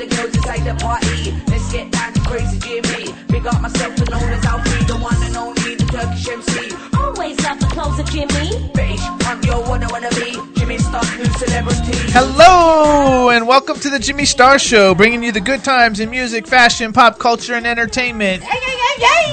The girls inside the party. Let's get down to crazy Jimmy. Big up myself and known as Alfred, the one and only, the Turkish MC. Always love the clothes of Jimmy. British, I'm your one I wanna be. Jimmy Star, new celebrity. Hello and welcome to the Jimmy Star Show, bringing you the good times in music, fashion, pop culture, and entertainment.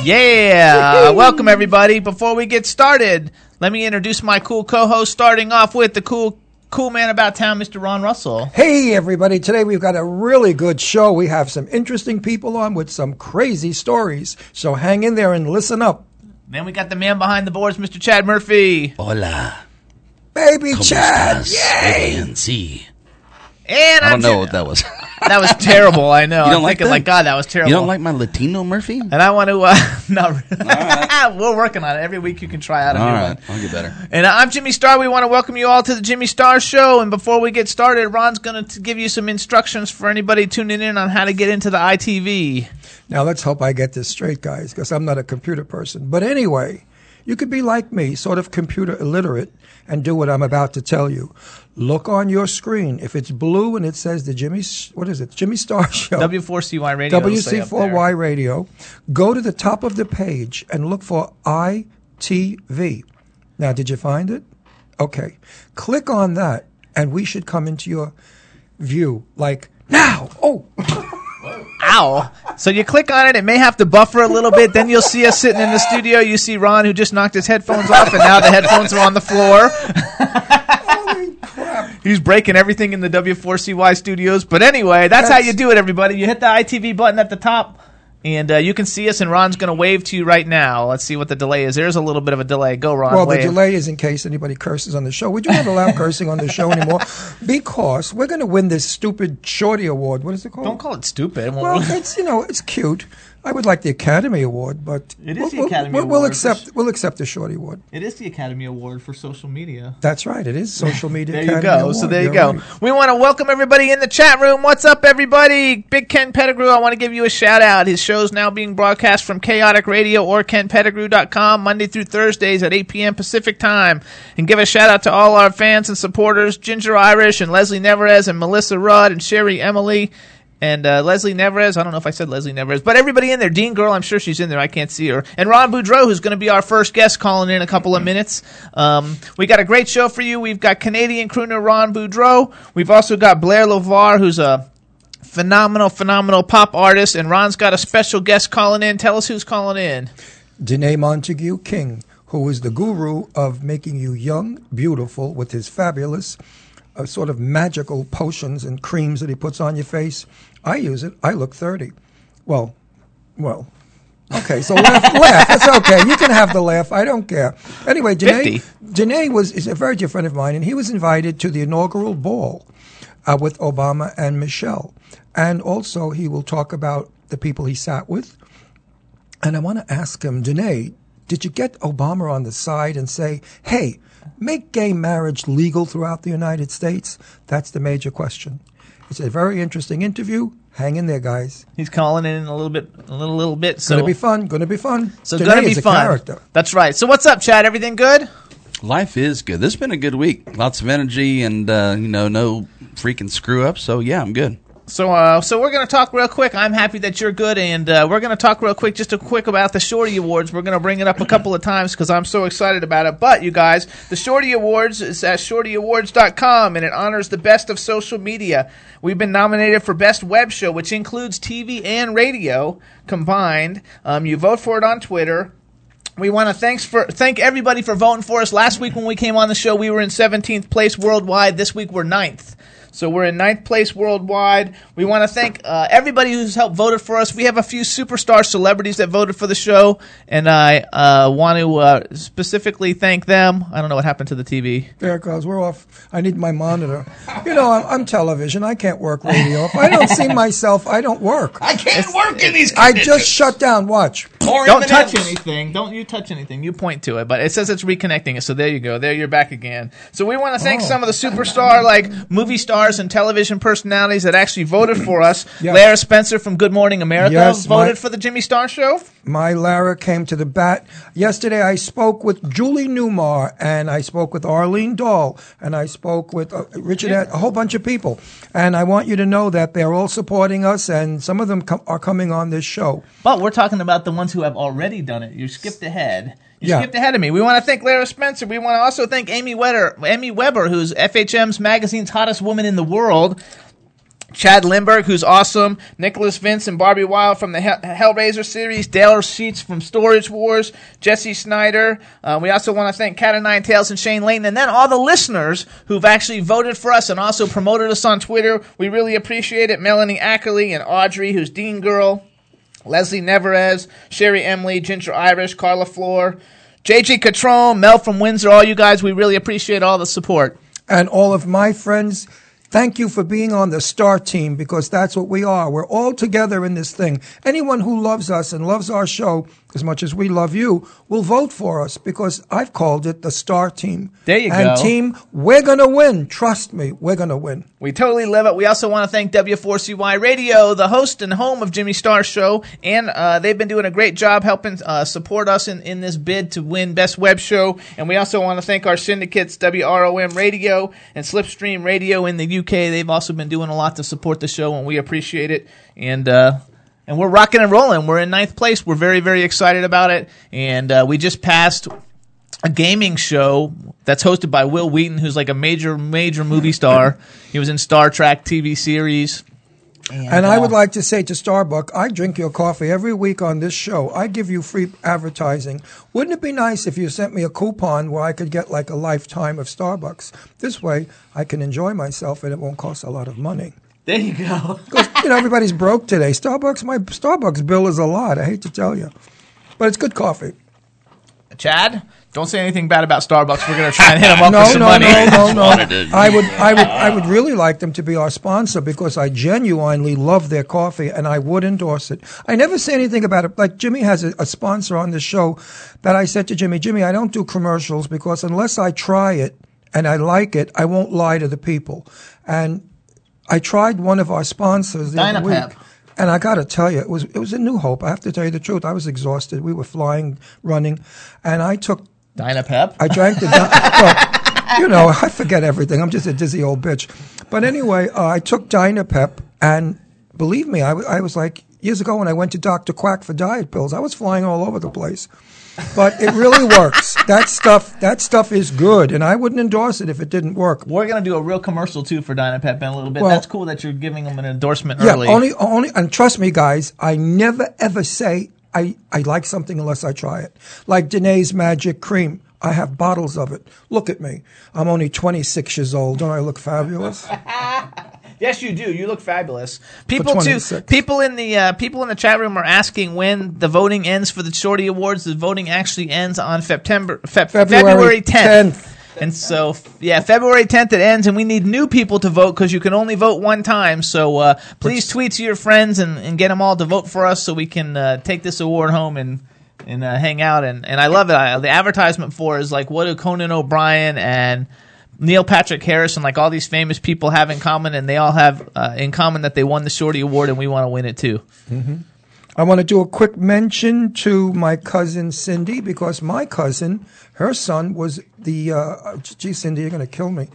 Yeah, welcome everybody. Before we get started, let me introduce my cool co-host. Starting off with the cool, cool man about town, Mr. Ron Russell. Hey, everybody. Today we've got a really good show. We have some interesting people on with some crazy stories. So hang in there and listen up. Then we got the man behind the boards, Mr. Chad Murphy. Hola. Baby Chad. estás? Yay. Bien, sí. And I I'm don't know J- what that was. That was terrible. I know. You don't I'm like thinking that? like God, that was terrible. You don't like my Latino Murphy? And I want to, uh, not really. We're working on it. Every week you can try out a All new right, one. I'll get better. And I'm Jimmy Star. We want to welcome you all to the Jimmy Star Show. And before we get started, Ron's going to give you some instructions for anybody tuning in on how to get into the ITV. Now let's hope I get this straight, guys, because I'm not a computer person. But anyway, you could be like me, sort of computer illiterate, and do what I'm about to tell you. Look on your screen. If it's blue and it says the Jimmy, what is it? Jimmy Star Show. W4CY Radio. will say up there. WC4Y Radio. Go to the top of the page and look for ITV. Now, did you find it? Okay. Click on that, and we should come into your view like now. Oh, Ow. So you click on it. It may have to buffer a little bit. Then you'll see us sitting in the studio. You see Ron, who just knocked his headphones off, and now the headphones are on the floor. holy crap. He's breaking everything in the W4CY studios. But anyway, that's, how you do it, everybody. You hit the ITV button at the top, and uh, you can see us. And Ron's going to wave to you right now. Let's see what the delay is. There's a little bit of a delay. Go, Ron. Well, the delay is in case anybody curses on the show. We do not allow cursing on the show anymore because we're going to win this stupid Shorty Award. What is it called? Don't call it stupid. Well, it's you know it's cute. I would like the Academy Award, but It is we'll, the Academy we'll, we'll Award. accept we'll accept the Shorty Award. It is the Academy Award for social media. That's right. It is social media. There you Academy go. So there you You're go. right. We want to welcome everybody in the chat room. What's up, everybody? Big Ken Pettigrew. I want to give you a shout out. His show's now being broadcast from Chaotic Radio or KenPettigrew.com Monday through Thursdays at 8 p.m. Pacific time. And give a shout out to all our fans and supporters, Ginger Irish and Leslie Neverez and Melissa Rudd and Sherry Emily. And uh, Leslie Neverez, I don't know if I said Leslie Neverez, but everybody in there. Dean Girl, I'm sure she's in there. I can't see her. And Ron Boudreau, who's going to be our first guest, calling in a couple of minutes. Um, we got a great show for you. We've got Canadian crooner Ron Boudreau. We've also got Blare LeVoir, who's a phenomenal, phenomenal pop artist. And Ron's got a special guest calling in. Tell us who's calling in. Danné Montague King, who is the guru of making you young, beautiful with his fabulous, uh, sort of magical potions and creams that he puts on your face. I use it. I look 30. Well, well. Okay, so laugh, laugh. It's okay. You can have the laugh. I don't care. Anyway, Danné, 50. Danné was is a very dear friend of mine, and he was invited to the inaugural ball uh, with Obama and Michelle. And also, he will talk about the people he sat with. And I want to ask him, Danné, did you get Obama on the side and say, hey, make gay marriage legal throughout the United States? That's the major question. It's a very interesting interview. Hang in there, guys. He's calling in a little bit, a little, little bit. So, Gonna be fun. Gonna be fun. so Danné gonna be is a fun. character. That's right. So what's up, Chad? Everything good? Life is good. This has been a good week. Lots of energy and, uh, you know, no freaking screw up. So, yeah, I'm good. So, uh, so we're going to talk real quick. I'm happy that you're good, and uh, we're going to talk real quick, just a quick about the Shorty Awards. We're going to bring it up a couple of times because I'm so excited about it. But you guys, the Shorty Awards is at ShortyAwards.com, and it honors the best of social media. We've been nominated for best web show, which includes TV and radio combined. Um, you vote for it on Twitter. We want to thanks for thank everybody for voting for us. Last week when we came on the show, we were in 17th place worldwide. This week we're 9th. So we're in ninth place worldwide. We want to thank uh, everybody who's helped voted for us. We have a few superstar celebrities that voted for the show, and I uh, want to uh, specifically thank them. I don't know what happened to the TV. There it goes. We're off. I need my monitor. You know, I'm, I'm television. I can't work radio. If I don't see myself, I don't work. I can't work in these Conditions. I just shut down. Watch. Don't touch anything. Don't you touch anything. You point to it, but it says it's reconnecting it. So there you go. There you're back again. So we want to thank Oh. some of the superstar like movie stars and television personalities that actually voted for us. Yes. Lara Spencer from Good Morning America Yes, voted my- for the Jimmy Star Show. My Lara came to the bat. Yesterday, I spoke with Julie Newmar, and I spoke with Arlene Dahl, and I spoke with uh, Richard, Ed- a whole bunch of people. And I want you to know that they're all supporting us, and some of them com- are coming on this show. But we're talking about the ones who have already done it. You skipped ahead. You Yeah. skipped ahead of me. We want to thank Lara Spencer. We want to also thank Amy Weber, Amy Weber, who's FHM's magazine's hottest woman in the world. Chad Lindberg, who's awesome. Nicholas Vince and Barbie Wilde from the Hell- Hellraiser series. Darrell Sheets from Storage Wars. Jesse Snyder. Uh, we also want to thank Cat of Nine Tails and Shane Layton. And then all the listeners who've actually voted for us and also promoted us on Twitter. We really appreciate it. Melanie Ackerley and Audrey, who's Dean Girl. Leslie Neverez, Sherry Emily, Ginger Irish, Carla Floor, JG Catrone, Mel from Windsor, all you guys, we really appreciate all the support. And all of my friends, thank you for being on the star team because that's what we are. We're all together in this thing. Anyone who loves us and loves our show as much as we love you will vote for us because I've called it the star team. There you go. and go. team, we're going to win. Trust me, we're going to win. We totally love it. We also want to thank W4CY Radio, the host and home of Jimmy Star show, and uh, they've been doing a great job helping uh, support us in, in this bid to win Best Web Show. And we also want to thank our syndicates, WROM Radio and Slipstream Radio in the UK. They've also been doing a lot to support the show, and we appreciate it. And uh, and we're rocking and rolling. We're in ninth place. We're very very excited about it, and uh, we just passed a gaming show that's hosted by Wil Wheaton, who's like a major, major movie star. He was in Star Trek TV series. And I uh, would like to say to Starbucks, I drink your coffee every week on this show. I give you free advertising. Wouldn't it be nice if you sent me a coupon where I could get like a lifetime of Starbucks? This way, I can enjoy myself and it won't cost a lot of money. There you go. Because you know everybody's broke today. Starbucks, my Starbucks bill is a lot. I hate to tell you, but it's good coffee. Chad, don't say anything bad about Starbucks. We're gonna try and hit them up no, with some no, money. no, no, no. wanted to- I would, I would, I would really like them to be our sponsor because I genuinely love their coffee and I would endorse it. I never say anything about it. Like Jimmy has a, a sponsor on the show that I said to Jimmy, Jimmy, I don't do commercials because unless I try it and I like it, I won't lie to the people. And I tried one of our sponsors the other week. And I got to tell you, it was it was a new hope. I have to tell you the truth. I was exhausted. We were flying, running, and I took Dynapep. I drank the. well, you know, I forget everything. I'm just a dizzy old bitch. But anyway, uh, I took Dynapep, and believe me, I, w- I was like years ago when I went to Doctor Quack for diet pills. I was flying all over the place. But it really works. That stuff. That stuff is good, and I wouldn't endorse it if it didn't work. We're gonna do a real commercial too for Dynapep in a little bit. Well- That's cool that you're giving them an endorsement Yeah, early. only, only, and trust me, guys, I never ever say I, I like something unless I try it. Like Danné's Magic Cream. I have bottles of it. Look at me. I'm only 26 years old. Don't I look fabulous? Yes, you do. You look fabulous. People too. People in the uh, people in the chat room are asking when the voting ends for the Shorty Awards. The voting actually ends on September Feb- February February 10th. 10th. And so, yeah, February 10th it ends, and we need new people to vote because you can only vote one time. So uh, please tweet to your friends and, and get them all to vote for us so we can uh, take this award home and and uh, hang out. And, and I love it. I, the advertisement for it is like, what do Conan O'Brien and Neil Patrick Harris and like all these famous people have in common, and they all have uh, in common that they won the Shorty Award, and we want to win it too. I want to do a quick mention to my cousin Cindy because my cousin, her son was the. Uh, gee, Cindy, you're going to kill me.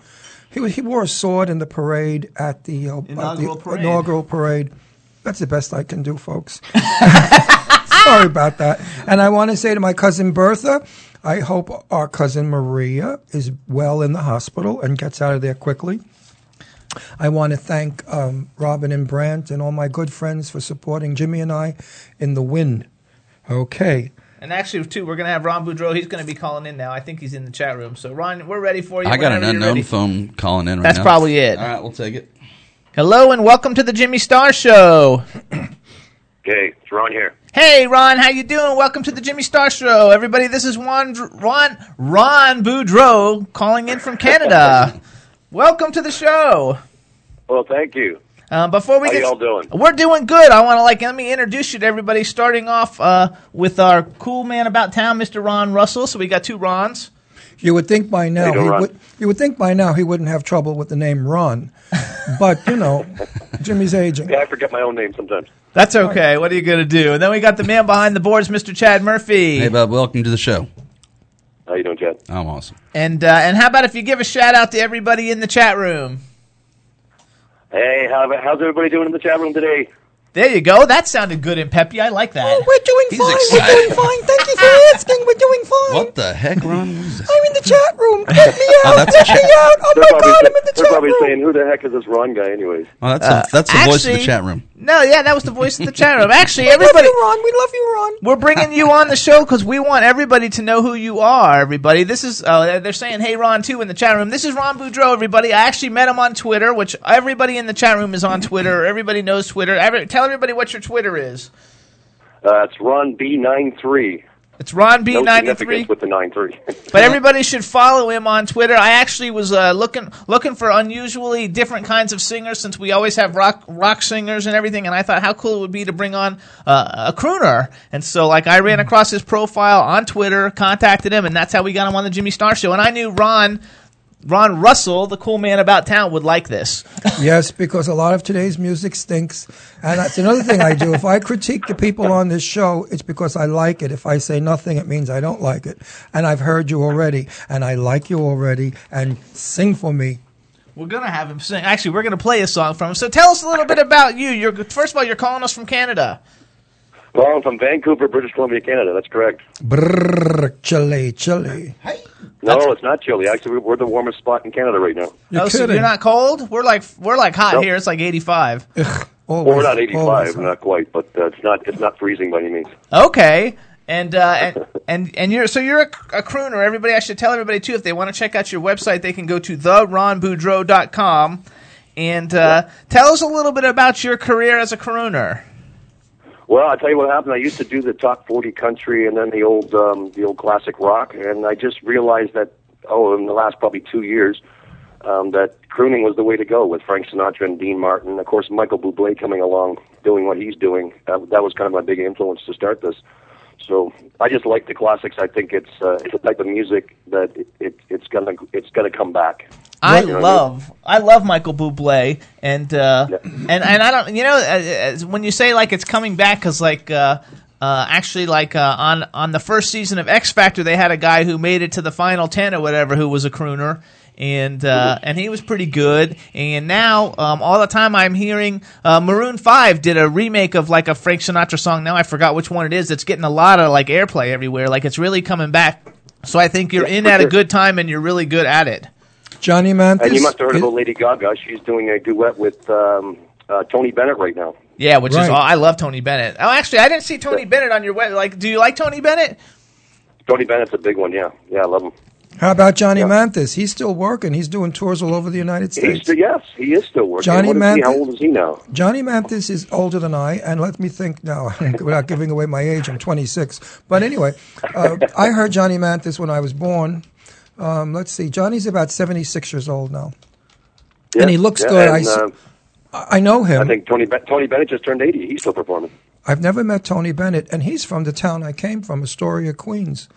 He was, he wore a sword in the parade at the uh, Inaugural the parade. inaugural parade. That's the best I can do, folks. Sorry about that. And I want to say to my cousin Bertha, I hope our cousin Maria is well in the hospital and gets out of there quickly. I want to thank um, Robin and Brandt and all my good friends for supporting Jimmy and I in the win. Okay. And actually, too, we're gonna have Ron Boudreau. He's gonna be calling in now. I think he's in the chat room. So, Ron, we're ready for you. I got an unknown phone calling in right That's now. probably it. All right, we'll take it. Hello and welcome to the Jimmy Star Show. Okay, it's Ron here. Hey Ron, how you doing? Welcome to the Jimmy Star Show, everybody. This is Juan, Ron Ron Boudreau calling in from Canada. welcome to the show. Well, thank you. Um, before we How get, y'all doing? We're doing good. I want to like let me introduce you to everybody. Starting off uh, with our cool man about town, Mr. Ron Russell. So we got two Rons. You would think by now he would. You would think by now he wouldn't have trouble with the name Ron, but you know, Jimmy's aging. Yeah, I forget my own name sometimes. That's okay. What are you gonna do? And then we got the man behind the boards, Mr. Chad Murphy. Hey, Bob, welcome to the show. How you doing, Chad? I'm awesome. And uh, and how about if you give a shout out to everybody in the chat room? Hey, how, how's everybody doing in the chat room today? There you go. That sounded good and peppy. I like that. Oh, we're doing He's fine. excited. We're doing fine. Thank you for asking. We're doing fine. What the heck, Ron? What is this? I'm in the chat room. Let me out. Oh, that's Let me out. Oh They're my probably, God, say- I'm in the chat room. they're probably saying, who the heck is this Ron guy, anyways? Oh, that's a, that's the voice of the chat room. No, yeah, that was the voice of the chat room. Actually, We love everybody. you, Ron. We love you, Ron. We're bringing you on the show because we want everybody to know who you are. Everybody, this is uh, they're saying, "Hey, Ron," too in the chat room. This is Ron Boudreau. Everybody, I actually met him on Twitter, which everybody in the chat room is on Twitter. Everybody knows Twitter. Every, tell everybody what your Twitter is. Uh, it's Ron B93. It's Ron B ninety three. with the 93. But everybody should follow him on Twitter. I actually was uh, looking looking for unusually different kinds of singers since we always have rock rock singers and everything. And I thought how cool it would be to bring on uh, a crooner. And so like I ran across his profile on Twitter, contacted him, and that's how we got him on the Jimmy Star Show. And I knew Ron. Ron Russell, the cool man about town, would like this. Yes, because a lot of today's music stinks. And that's another thing I do. If I critique the people on this show, it's because I like it. If I say nothing, it means I don't like it. And I've heard you already, and I like you already, and sing for me. We're gonna have him sing. Actually, we're gonna play a song from him. So tell us a little bit about you. You're first of all, you're calling us from Canada. Well, I'm from Vancouver, British Columbia, Canada. That's correct. Brrr, Chile, Chile. No, it's not chilly. Actually, we're the warmest spot in Canada right now. You're oh, so you're not cold? We're like we're like hot Nope. here. It's like 85. Always, Well, we're not 85, always. not quite, but uh, it's not it's not freezing by any means. Okay. And, uh, and and and you're so you're a, a crooner. Everybody, I should tell everybody too. If they want to check out your website, they can go to theronboudreau.com and uh, tell us a little bit about your career as a crooner. Well, I'll tell you what happened. I used to do the top 40 country and then the old um, the old classic rock, and I just realized that oh, in the last probably two years, um, that crooning was the way to go with Frank Sinatra and Dean Martin. Of course, Michael Bublé coming along, doing what he's doing. That, that was kind of my big influence to start this. So I just like the classics. I think it's uh, it's a type of music that it, it, it's gonna it's gonna come back. I You know what I mean? love I love Michael Bublé and uh, Yeah. and and I don't you know uh, uh, when you say like it's coming back because like uh, uh, actually like uh, on on the first season of X Factor they had a guy who made it to the final ten or whatever who was a crooner and uh, and he was pretty good and now um, all the time I'm hearing uh, Maroon Five did a remake of like a Frank Sinatra song now I forgot which one it is it's getting a lot of like airplay everywhere like it's really coming back so I think you're Yeah, in at a good time and you're really good at it. Johnny Mathis. And you must have heard is- about Lady Gaga. She's doing a duet with um, uh, Tony Bennett right now. Yeah, which is Right. all, I love Tony Bennett. Oh, actually, I didn't see Tony Bennett on your web. Like, do you like Tony Bennett? Tony Bennett's a big one. Yeah, yeah, I love him. How about Johnny Mathis? He's still working. He's doing tours all over the United He's States. still, yes, he is still working. Johnny What is he? Mathis- How old is he now? Johnny Mathis is older than I, and let me think now, without giving away my age, I'm 26. But anyway, uh, I heard Johnny Mathis when I was born. Um, let's see, Johnny's about 76 years old now. Yeah, And he looks yeah, good. I and, s- uh, I I know him. I think Tony Tony Bennett just turned 80. He's still performing. I've never met Tony Bennett, and he's from the town I came from, Astoria, Queens.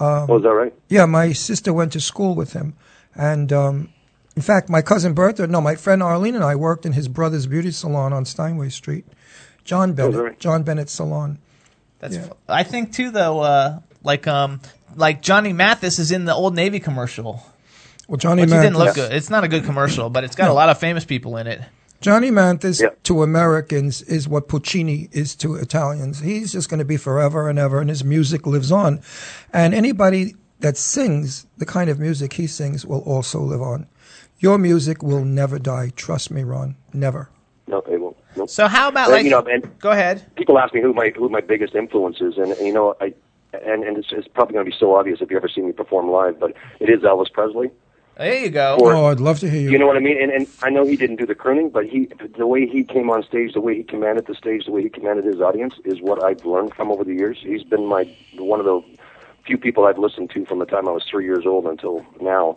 oh, is that right? Yeah, my sister went to school with him, and um, in fact, my cousin Bertha, no, my friend Arlene and I worked in his brother's beauty salon on Steinway Street. John Bennett, right. John Bennett's salon. That's. Yeah. fu- I think too, though. Uh, like, um, like Johnny Mathis is in the Old Navy commercial, Well, Johnny which Mathis. didn't look good. It's not a good commercial, but it's got a lot of famous people in it. Johnny Mathis Yeah. to Americans is what Puccini is to Italians. He's just going to be forever and ever, and his music lives on. And anybody that sings the kind of music he sings will also live on. Your music will never die. Trust me, Ron. Never. No, they won't. Nope. So how about Well, like? you know, and- go ahead. People ask me who my who my biggest influence is, and, and you know, I and and it's, it's probably going to be so obvious if you ever see me perform live, but it is Elvis Presley. There you go. For- Oh, I'd love to hear you. You know what I mean? And, and I know he didn't do the crooning, but he, the way he came on stage, the way he commanded the stage, the way he commanded his audience, is what I've learned from over the years. He's been my one of the few people I've listened to from the time I was three years old until now.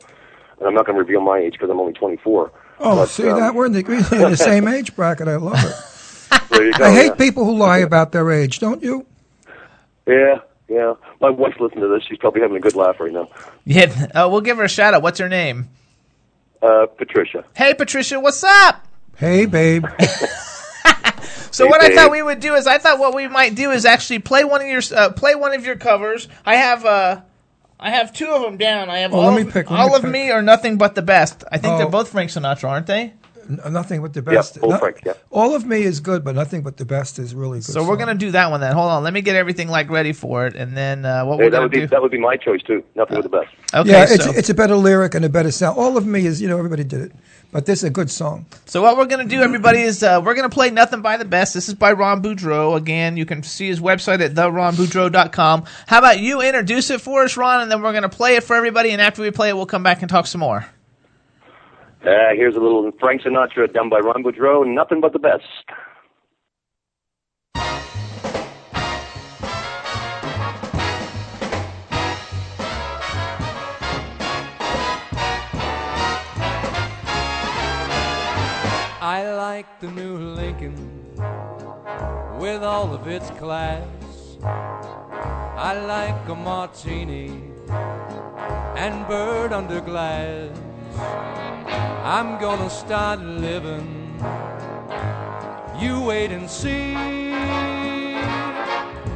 And I'm not going to reveal my age because I'm only 24. oh, But, see um, that we're in the, we're in the same age bracket. I love it. There you go. I hate yeah. people who lie about their age, don't you? Yeah, yeah. My wife's listening to this. She's probably having a good laugh right now. Yeah, uh, we'll give her a shout out. What's her name? Uh, Patricia. Hey, Patricia, what's up? Hey, babe. So Hey, what I thought we would do is I thought what we might do is actually play one of your uh, play one of your covers. I have uh I have two of them down. I have Oh, all, let me of, pick, let all me of pick. me or nothing but the best. I think Oh. they're both Frank Sinatra, aren't they? N- Nothing but the best. full Frank, yeah. All of me is good, but nothing but the best is really good. So we're gonna do that one then. Hold on, let me get everything like ready for it, and then uh, what Hey, we're that gonna would be do. that would be my choice too. Nothing but the best. Okay, yeah, it's so, it's a better lyric and a better sound. All of me is, you know, everybody did it, but this is a good song. so what we're gonna do, everybody, is uh, we're gonna play "Nothing by the Best." This is by Ron Boudreau. Again, you can see his website at theronboudreau.com. How about you introduce it for us, Ron, and then we're gonna play it for everybody. And after we play it, we'll come back and talk some more. Uh, here's a little Frank Sinatra done by Ron Boudreau. Nothing but the best. I like the new Lincoln with all of its class. I like a martini and bird under glass. I'm gonna start living. You wait and see.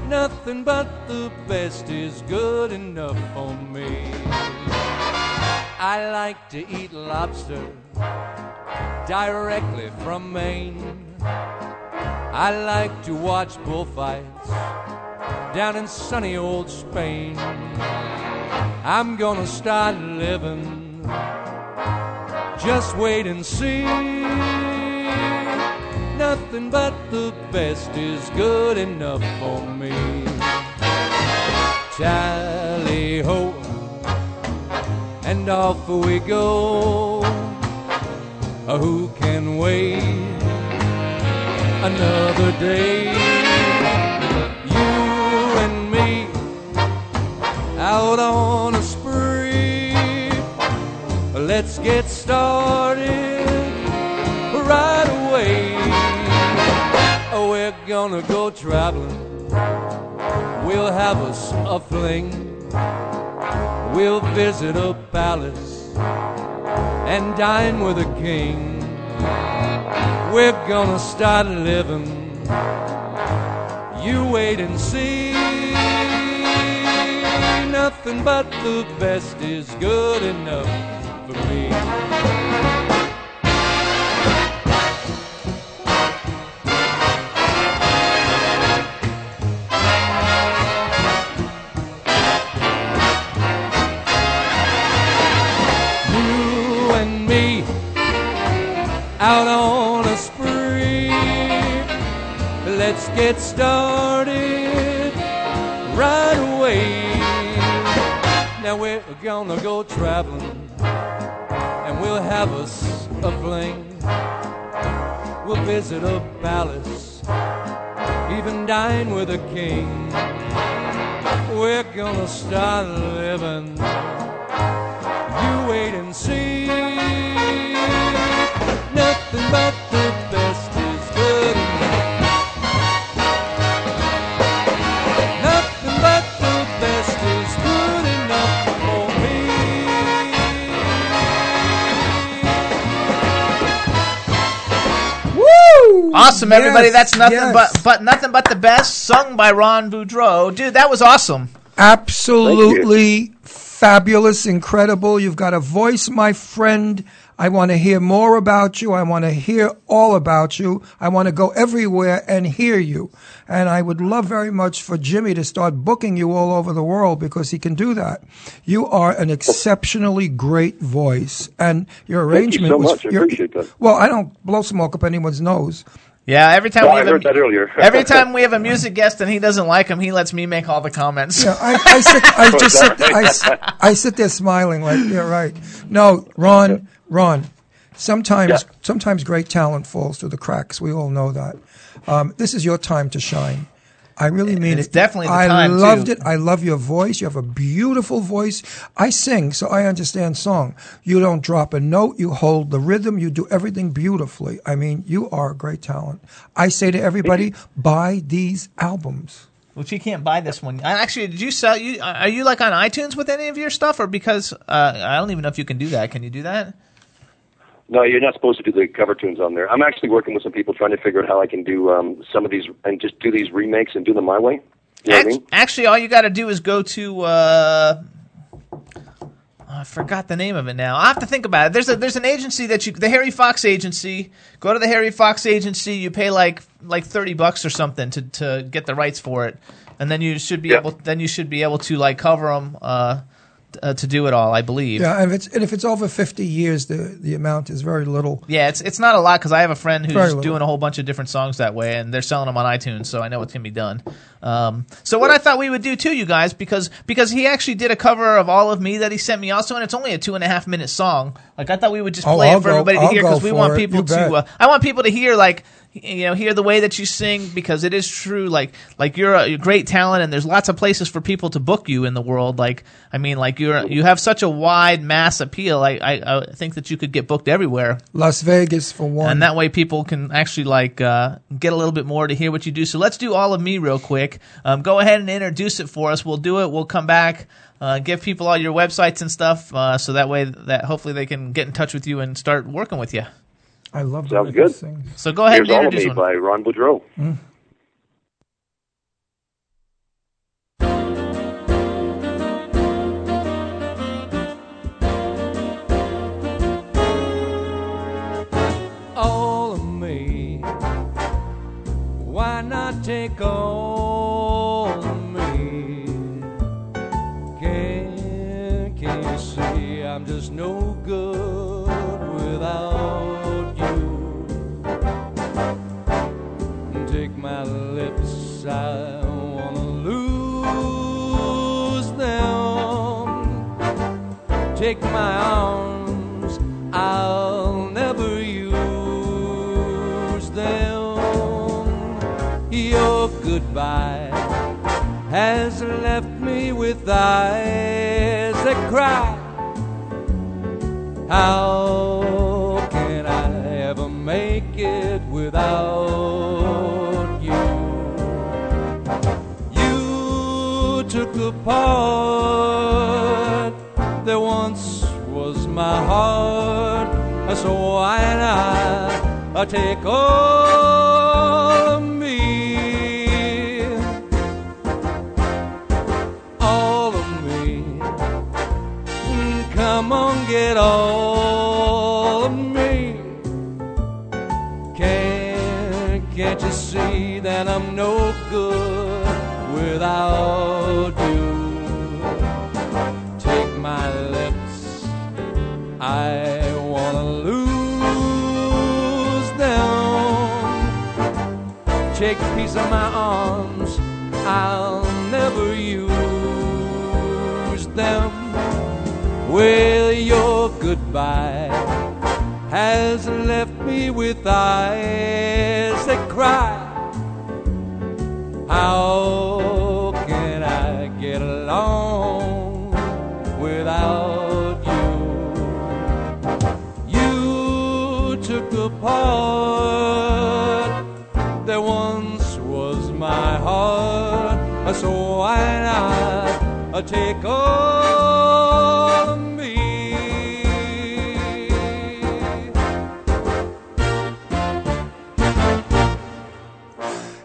Nothing but the best is good enough for me. I like to eat lobster directly from Maine. I like to watch bullfights down in sunny old Spain. I'm gonna start living. Just wait and see. Nothing but the best is good enough for me. Tally ho, and off we go. Who can wait another day? You and me out on. Let's get started right away. Oh, We're gonna go traveling. We'll have us a fling. We'll visit a palace and dine with a king. We're gonna start living. You wait and see. Nothing but the best is good enough for me. You and me out on a spree. Let's get started right away. Now we're gonna go traveling we'll have us a fling. We'll visit a palace, even dine with a king. We're gonna start living. You wait and see. Nothing but Woo! Awesome, everybody. That's nothing yes. but but nothing but the best, sung by Ron Boudreau. Dude, that was awesome. Absolutely fabulous, incredible. You've got a voice, my friend. I want to hear more about you. I want to hear all about you. I want to go everywhere and hear you. And I would love very much for Jimmy to start booking you all over the world because he can do that. You are an exceptionally great voice, and your Thank you arrangement so was. much. I your- appreciate that. Well, I don't blow smoke up anyone's nose. Yeah, every time Well, we I have heard a, that earlier. every time we have a music guest and he doesn't like him, he lets me make all the comments. Yeah, I, I sit. I just sit. I, s- I sit there smiling, like yeah, right. No, Ron, Ron. Sometimes, Yeah. sometimes great talent falls through the cracks. We all know that. Um, this is your time to shine. I really mean it's it. definitely the I loved too. it. I love your voice. You have a beautiful voice. I sing, so I understand song. You don't drop a note. You hold the rhythm. You do everything beautifully. I mean, you are a great talent. I say to everybody, buy these albums. Which you can't buy this one. Actually, did you sell? You are you like on iTunes with any of your stuff, or because uh, I don't even know if you can do that. Can you do that? No, you're not supposed to do the cover tunes on there. I'm actually working with some people trying to figure out how I can do um, some of these and just do these remakes and do them my way. You know what I mean? Actually, all you got to do is go to. Uh, I forgot the name of it now. I have to think about it. There's a there's an agency that you the Harry Fox agency. Go to the Harry Fox agency. You pay like like thirty bucks or something to to get the rights for it, and then you should be Yeah. able then you should be able to like cover them uh, uh, to do it all. I believe. Yeah, and if it's and if it's over fifty years, the the amount is very little. Yeah, it's it's not a lot because I have a friend who's doing a whole bunch of different songs that way, and they're selling them on iTunes, so I know it can be done. Um, so what I thought we would do too, you guys, because because he actually did a cover of "All of Me" that he sent me also, and it's only a two and a half minute song. Like I thought we would just Oh, play I'll it for go- everybody to I'll hear because we want it. people You to. Uh, I want people to hear like you know hear the way that you sing because it is true. Like like you're a, you're great talent, and there's lots of places for people to book you in the world. Like I mean, like you're you have such a wide mass appeal. I I, I think that you could get booked everywhere Las Vegas for one. and that way people can actually like uh, get a little bit more to hear what you do. So let's do all of me real quick. Um, go ahead and introduce it for us. We'll do it. We'll come back. Uh, give people all your websites and stuff, uh, so that way that hopefully they can get in touch with you and start working with you. I love the Sounds way good. he sings. So go ahead Here's and All of Me one. by Ron Boudreau. all of me. Why not take all Take my arms, I'll never use them. Your goodbye has left me with eyes that cry. How can I ever make it without you? You took apart my heart, so why not I take all of me? All of me. Come on, get all of me. Can't, can't you see that I'm no good without you? Take my I wanna lose them. Take a piece of my arms, I'll never use them. Well, your goodbye has left me with eyes that cry. How can I get along that once was my heart, so why not take me?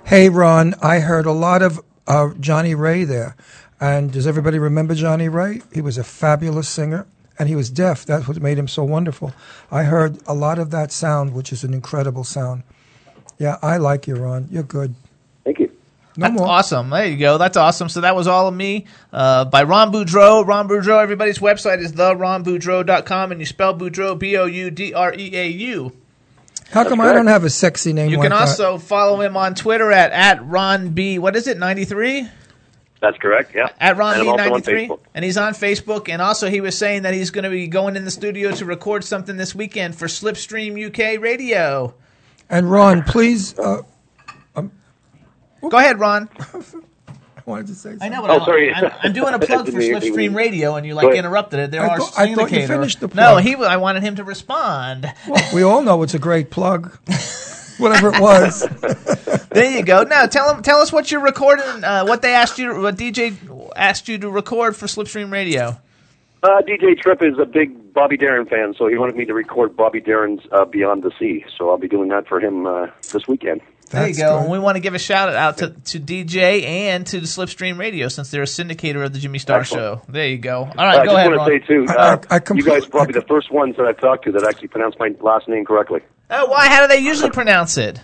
Hey, Ron, I heard a lot of uh, Johnnie Ray there. And does everybody remember Johnnie Ray? He was a fabulous singer, and he was deaf. That's what made him so wonderful. I heard a lot of that sound, which is an incredible sound. Yeah, I like you, Ron. You're good. Thank you. No That's more. awesome. There you go. That's awesome. So that was all of me uh, by Ron Boudreau. Ron Boudreau, everybody's website is theronboudreau.com, and you spell Boudreau B O U D R E A U. How come I don't have a sexy name You like can that? also follow him on Twitter at, at Ron B. What is it, 93? That's correct. Yeah. At Ron and B. I'm also on 93. And he's on Facebook. And also, he was saying that he's going to be going in the studio to record something this weekend for Slipstream UK Radio. And Ron, please, uh, Go ahead, Ron. I wanted to say something. I know, but Oh, I'm, sorry. I'm, I'm doing a plug for Didn't hear you. Slipstream Radio, and you like interrupted it. There I are thought- I thought you finished the No, he. I wanted him to respond. We all know it's a great plug. Whatever it was. There you go. Now tell them, Tell us what you're recording. Uh, what they asked you. What DJ asked you to record for Slipstream Radio. Uh, DJ Tripp is a big Bobby Darin fan, so he wanted me to record Bobby Darin's uh, Beyond the Sea. So I'll be doing that for him uh, this weekend. There you go. good. And we want to give a shout out to, to DJ and to the Slipstream Radio since they're a syndicator of the Jimmy Star Excellent. Show. There you go. All right, Uh, right, I go just ahead, want Ron. to say too, I- uh, I you compl- guys are probably the first ones that I've talked to that actually pronounced my last name correctly. oh, why? How do they usually pronounce it?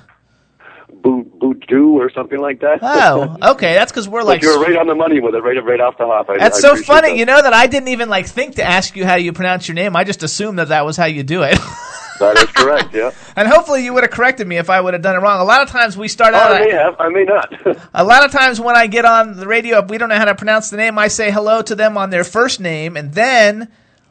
Boo Boudou or something like that. Oh, okay. That's because we're But like. you're right on the money with it, right, right off the hop. I, That's I so funny. that. You know that I didn't even like think to ask you how you pronounce your name. I just assumed that that was how you do it. That is correct. Yeah. and hopefully you would have corrected me if I would have done it wrong. A lot of times we start Oh, out. I may have. I may not. A lot of times when I get on the radio, if we don't know how to pronounce the name, I say hello to them on their first name, and then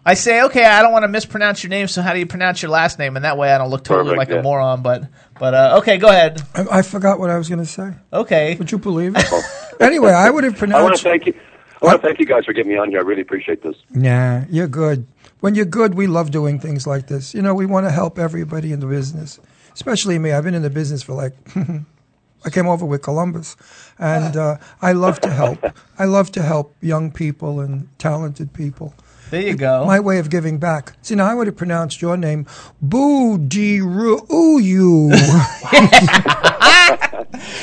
I say, okay, I don't want to mispronounce your name, so how do you pronounce your last name? And that way I don't look totally Perfect, like a moron. But but uh, okay, go ahead. I, I forgot what I was going to say. Okay. Would you believe it? anyway, I would have pronounced. I want pronounced. to thank you. I want to thank you guys for getting me on here. I really appreciate this. Nah, you're good. When you're good, we love doing things like this. You know, we want to help everybody in the business, especially me. I've been in the business for like, I came over with Columbus, and uh, I love to help. I love to help young people and talented people. There you go. My way of giving back. See, now I would have pronounced your name Boo Di Ru you.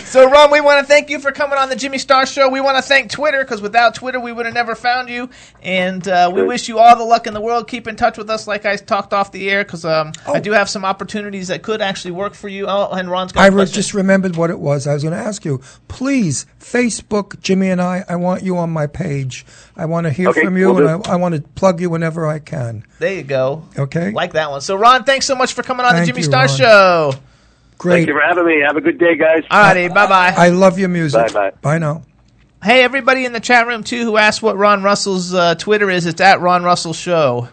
So, Ron, we want to thank you for coming on the Jimmy Star Show. We want to thank Twitter because without Twitter, we would have never found you. And uh, we wish you all the luck in the world. Keep in touch with us, like I talked off the air, because um, I do have some opportunities that could actually work for you. Oh, and Ron's got I re- just remembered what it was. I was going to ask you. Please, Facebook, Jimmy and I, I want you on my page. I want to hear Okay, from you, will and I, I want to plug you whenever I can. There you go. Okay? Like that one. So, Ron, thanks so much for coming on Thank the Jimmy you, Star Ron. Show. Great. Thank you for having me. Have a good day, guys. All righty, bye bye. I love your music. Bye-bye. Bye now. Hey, everybody in the chat room, too, who asked what Ron Russell's uh, Twitter is, it's at Ron Russell Show.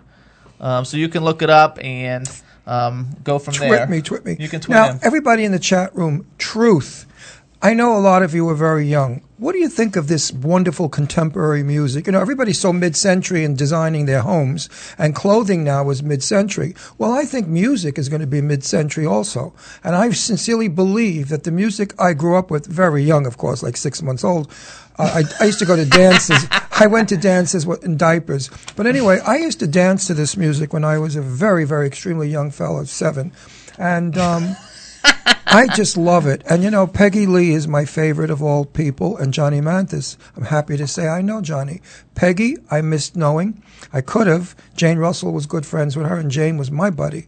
Um, so you can look it up and um, go from Twit there. Tweet me, tweet me. You can tweet now, him. everybody in the chat room, truth. I know a lot of you are very young. What do you think of this wonderful contemporary music? You know, everybody's so mid-century in designing their homes, and clothing now is mid-century. Well, I think music is going to be mid-century also, and I sincerely believe that the music I grew up with, very young, of course, like six months old. Uh, I, I used to go to dances. I went to dances in diapers. But anyway, I used to dance to this music when I was a very, very extremely young fellow, seven. And um, I just love it. And you know, Peggy Lee is my favorite of all people, and Johnny Mathis. I'm happy to say I know Johnny. Peggy, I missed knowing. I could have. Jane Russell was good friends with her, and Jane was my buddy.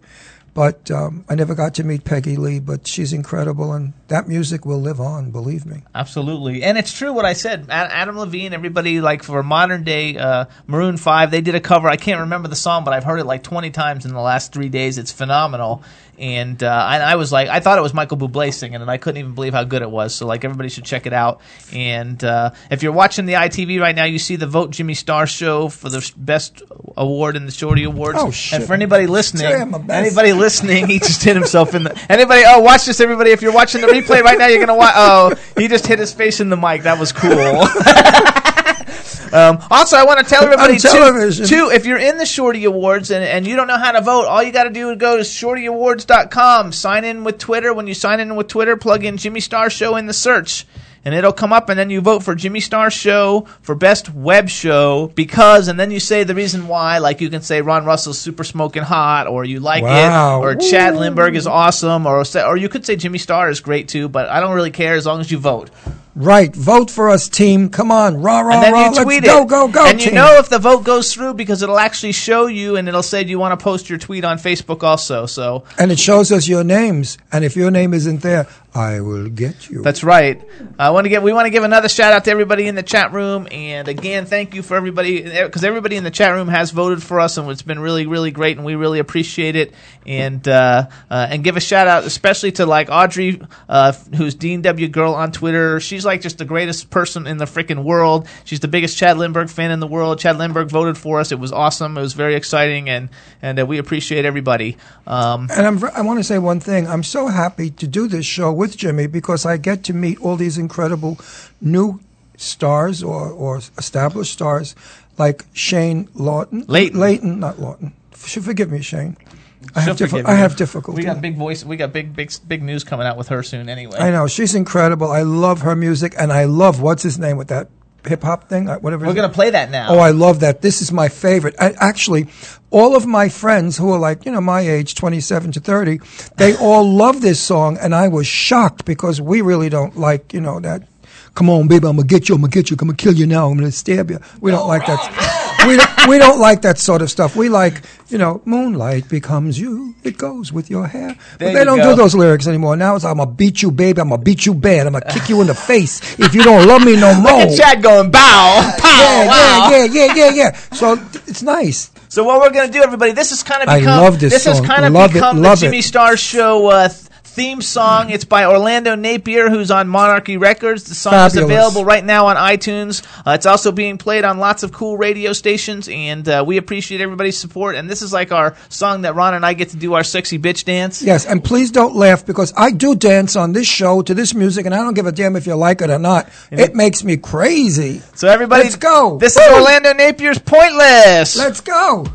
But um, I never got to meet Peggy Lee, but she's incredible, and that music will live on, believe me. Absolutely, and it's true what I said. Adam Levine, everybody like for modern day uh, Maroon Five, they did a cover. I can't remember the song, but I've heard it like twenty times in the last three days. It's phenomenal, and uh, and I was like, I thought it was Michael Bublé singing, and I couldn't even believe how good it was. So like, everybody should check it out. And uh, if you're watching the ITV right now, you see the Vote Jimmy Star show for the best award in the Shorty Awards. Oh, shit. And for anybody listening, Say I'm the best. anybody listening, he just hit himself in the. Anybody? Oh, watch this, everybody! If you're watching the replay right now, you're gonna watch. Oh, he just hit his face in the mic. That was cool. um, also, I want to tell everybody too, too. If you're in the Shorty Awards and, and you don't know how to vote, all you got to do is go to shortyawards.com. Sign in with Twitter. When you sign in with Twitter, plug in Jimmy Star Show in the search. And it'll come up, and then you vote for Jimmy Star Show for best web show because, and then you say the reason why. Like you can say Ron Russell's super smoking hot, or you like Wow. it, or Chad Lindberg is awesome, or or you could say Jimmy Star is great too. But I don't really care as long as you vote. Right, vote for us, team. Come on, rah rah and then rah. you Let's tweet go it. go go, And team. you know if the vote goes through because it'll actually show you, and it'll say, "Do you want to post your tweet on Facebook?" Also, so and it shows us your names. And if your name isn't there, I will get you. That's right. I want to get. We want to give another shout out to everybody in the chat room, and again, thank you for everybody because everybody in the chat room has voted for us, and it's been really, really great, and we really appreciate it. And uh, uh, and give a shout out especially to like Audrey, uh, who's Dean W Girl on Twitter. She's like just the greatest person in the freaking world. She's the biggest Chad Lindberg fan in the world. Chad Lindberg voted for us. It was awesome. It was very exciting, and and uh, we appreciate everybody. Um, And I'm, I want to say one thing. I'm so happy to do this show with Jimmy because I get to meet all these incredible new stars or, or established stars like Shane Lawton. Leighton. Leighton, not Lawton. F- Forgive me, Shane. I have, she'll diffi- I have difficulty. We got big voice. We got big, big, big news coming out with her soon. Anyway, I know. She's incredible. I love her music and I love, what's his name with that hip hop thing? Uh, Whatever. We're gonna play that now. Oh, I love that. This is my favorite. I, actually, all of my friends who are like, you know, my age, 27 to 30, they all love this song, and I was shocked because we really don't like, you know, that. Come on, baby, I'm gonna get you. I'm gonna get you. I'm gonna kill you now. I'm gonna stab you. We don't like that. We don't, we don't like that sort of stuff. We like, you know, moonlight becomes you. It goes with your hair. But they don't go. do those lyrics anymore. Now it's I'm gonna beat you, baby. I'm gonna beat you bad. I'm gonna kick you in the face if you don't love me no more. Look at Chad going bow, pow, Yeah, wow. yeah, yeah, yeah, yeah, yeah. So it's nice. So what we're gonna do, everybody? This is kind of become. I love this has song. kind of Love it, become love the Jimmy it. Star Show uh, theme song. It's by Orlando Napier, who's on Monarchy Records. The song is available right now on iTunes. Uh, it's also being played on lots of cool radio stations, and uh, we appreciate everybody's support. And this is like our song that Ron and I get to do our sexy bitch dance. Yes, and please don't laugh because I do dance on this show to this music, and I don't give a damn if you like it or not. It makes me crazy. So everybody, Let's go. This is Orlando Napier's Pointless. Let's go.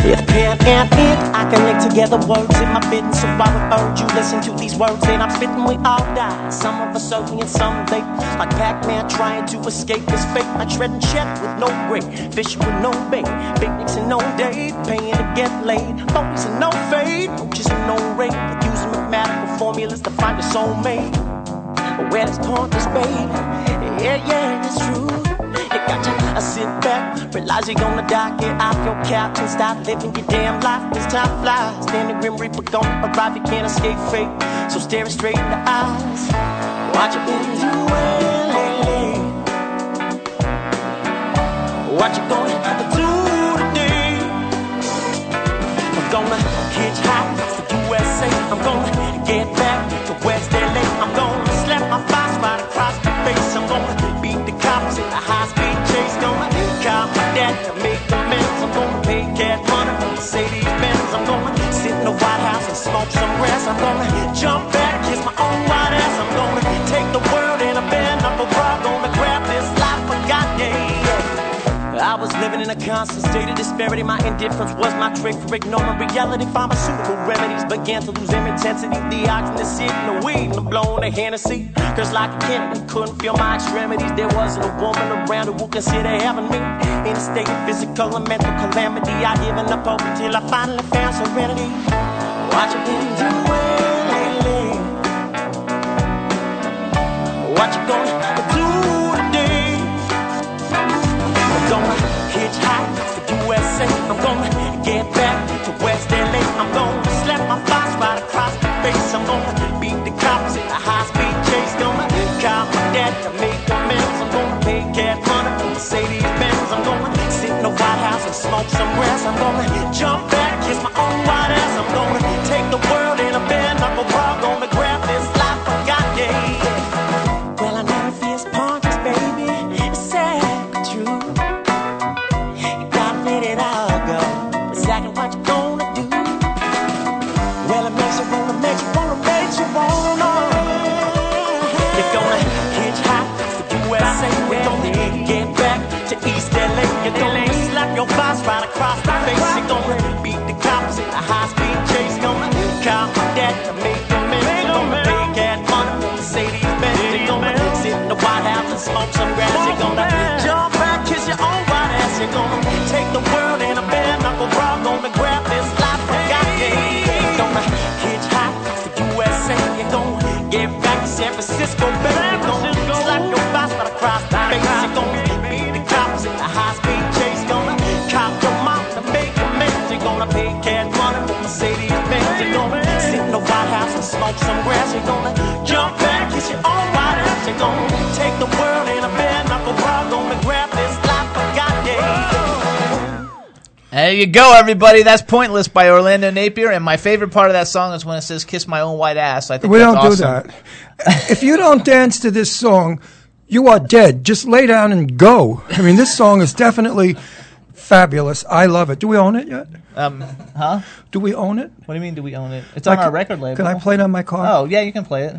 And ink, I connect together words in my bitten. So I referred you listen to these words, and I'm spitting. We all die. Some of us early and some late. Like Pac-Man trying to escape his fate. Like shredding check with no break, fishing with no bait, picnics and no date, paying to get laid, phonies and no fade, roaches and no rate. Like using mathematical formulas to find your soulmate. Where does taunt babe? Yeah, yeah, it's true. Sit back, realize you're gonna die. Get off your couch and stop living your damn life. This time flies. Then the grim reaper gonna arrive. You can't escape fate. So stare it straight in the eyes. Watch it been doing lately. What you gonna do today? I'm gonna hitchhike to USA. I'm gonna get back to West smoke some grass. I'm gonna jump back, kiss my own white living in a constant state of disparity. My indifference was my trick for ignoring reality. Pharmaceutical remedies began to lose their intensity. The oxygen, sick, and the weed, and the blowing the Hennessy. Cause like a Kennedy couldn't feel my extremities. There wasn't a woman around who would consider having me. In a state of physical and mental calamity. I given up hope until I finally found serenity. What you been doing lately? What you gonna hitchhike to USA. I'm gonna get back to West LA. I'm gonna slap my boss right across the face. I'm gonna beat the cops in a high speed chase. Gonna call my dad to make amends. I'm gonna pay cash money for Mercedes Benz. I'm gonna sit in the White House and smoke some grass. I'm gonna jump back, kiss my own white ass. I'm gonna take the world in a bare There you go, everybody. That's Pointless by Orlando Napier. And my favorite part of that song is when it says "Kiss my own white ass." I think We don't awesome. do that. if you don't dance to this song, you are dead. Just lay down and go. I mean, this song is definitely fabulous. I love it. Do we own it yet? Um, huh? Do we own it? What do you mean? Do we own it? It's on our record label. Can I play it on my car? Oh yeah, you can play it.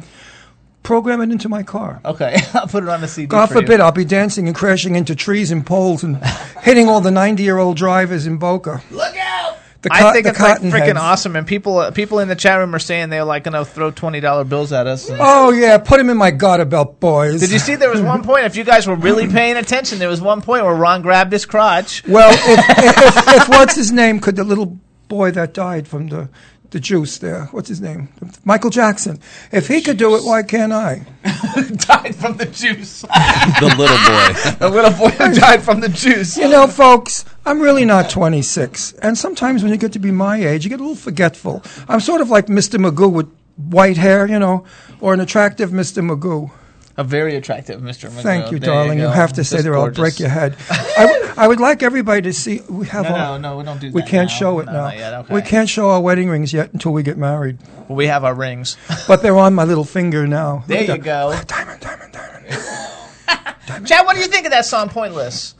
Program it into my car. Okay, I'll put it on the CD. God for you. forbid I'll be dancing and crashing into trees and poles and hitting all the 90 year old drivers in Boca. Look out! The I think the it's like freaking heads. awesome, and people uh, people in the chat room are saying they're like gonna throw twenty dollar bills at us. Oh, yeah, put them in my garter belt, boys. Did you see there was one point? If you guys were really paying attention, there was one point where Ron grabbed his crotch. Well, if, if, if, if what's his name could the little boy that died from the the juice there, what's his name? Michael Jackson. If he could do it, why can't I? died from the juice. The little boy. the little boy who died from the juice. You know, folks, I'm really not 26, and sometimes when you get to be my age, you get a little forgetful. I'm sort of like Mr. Magoo with white hair, you know, or an attractive Mr. Magoo. A very attractive Mr. Thank you, There darling. You, go. have to say Just there, I'll gorgeous. break your head. I, w- I would like everybody to see. We have No, our, no, no, we don't do We can't now. show it No, now. not yet, okay. We can't show our wedding rings yet until we get married. We have our rings. But they're on my little finger now. There Look you go. that. Diamond, diamond, diamond. Chad, what do you think of that song, Pointless?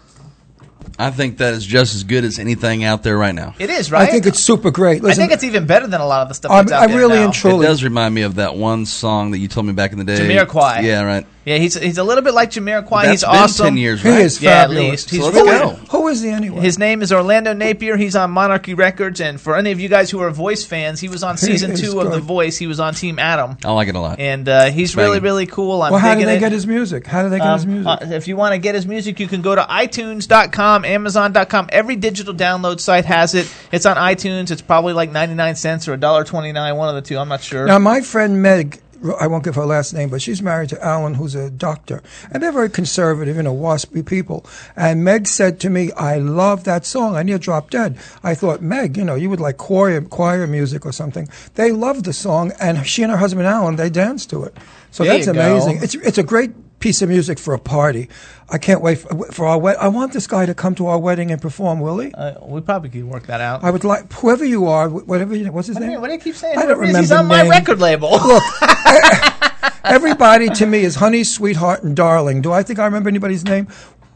I think that is just as good as anything out there right now. It is, right? I think it's super great. I think it's even better than a lot of the stuff I'm- that's out I there really now. and truly- It does remind me of that one song that you told me back in the day. Jamiroquai. Yeah, right. Yeah, he's he's a little bit like Jamiroquai. That's he's been awesome. 10 years, he is Yeah, at fabulous. least. He's So let's really go. Who is he anyway? His name is Orlando Napier. He's on Monarchy Records, and for any of you guys who are Voice fans, he was on season is two of The. Voice. He was on Team Adam, I like it a lot. and uh, he's really Banging. really cool. I'm well, how do they it. get his music? How do they get his Um, music? uh, if you want to get his music, you can go to iTunes.com, Amazon.com. Every digital download site has it. It's on iTunes. It's probably like 99 cents or $1.29, one of the two. I'm not sure. Now, my friend Meg, I won't give her last name, but she's married to Alan, who's a doctor. And they're very conservative, you know, waspy people. And Meg said to me, I love that song. I near dropped dead. I thought, Meg, you know, you would like choir, choir music or something. They love the song, and she and her husband Alan, they dance to it. So There that's amazing. It's, it's a great piece of music for a party. I can't wait for, for our wedding. I want this guy to come to our wedding and perform, will he? Uh, we probably could work that out. I would like, whoever you are, whatever you, what's his What do, name? you, what do you keep saying? I don't is, He's remember on my record label. Look, everybody to me is honey, sweetheart, and darling. Do I think I remember anybody's name?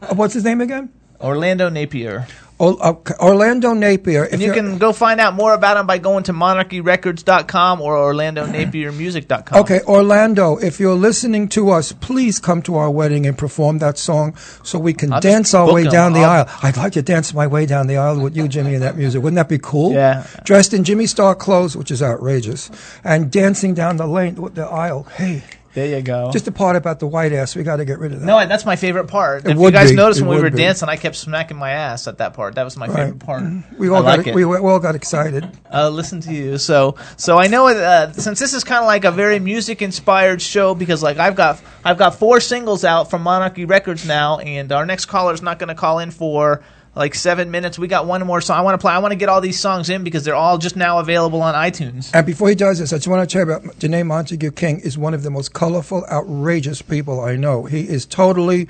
Uh, What's his name again? Orlando Napier. Uh, Orlando Napier. If And you can go find out more about him by going to monarchyrecords.com or orlandonapiermusic.com. Okay, Orlando, if you're listening to us, please come to our wedding and perform that song so we can I'll dance our way 'em. down the I'll- aisle. I'd like to dance my way down the aisle with you, Jimmy, and that music. Wouldn't that be cool? Yeah. Dressed in Jimmy Star clothes, which is outrageous, and dancing down the lane, with the aisle. Hey, There you go. just the part about the white ass, we got to get rid of that. no, that's my favorite part. It if you guys be. noticed It when we were be. dancing, I kept smacking my ass at that part. That was my favorite part. We all I got like it. we, we all got excited. uh, listen to you. So, so I know uh, since this is kind of like a very music inspired show because like I've got I've got four singles out from Monarchy Records now, and our next caller is not going to call in for like seven minutes. We got one more song. I want to play. I want to get all these songs in because they're all just now available on iTunes. And before he does this, I just want to tell you about Danné Montague King is one of the most colorful, outrageous people I know. He is totally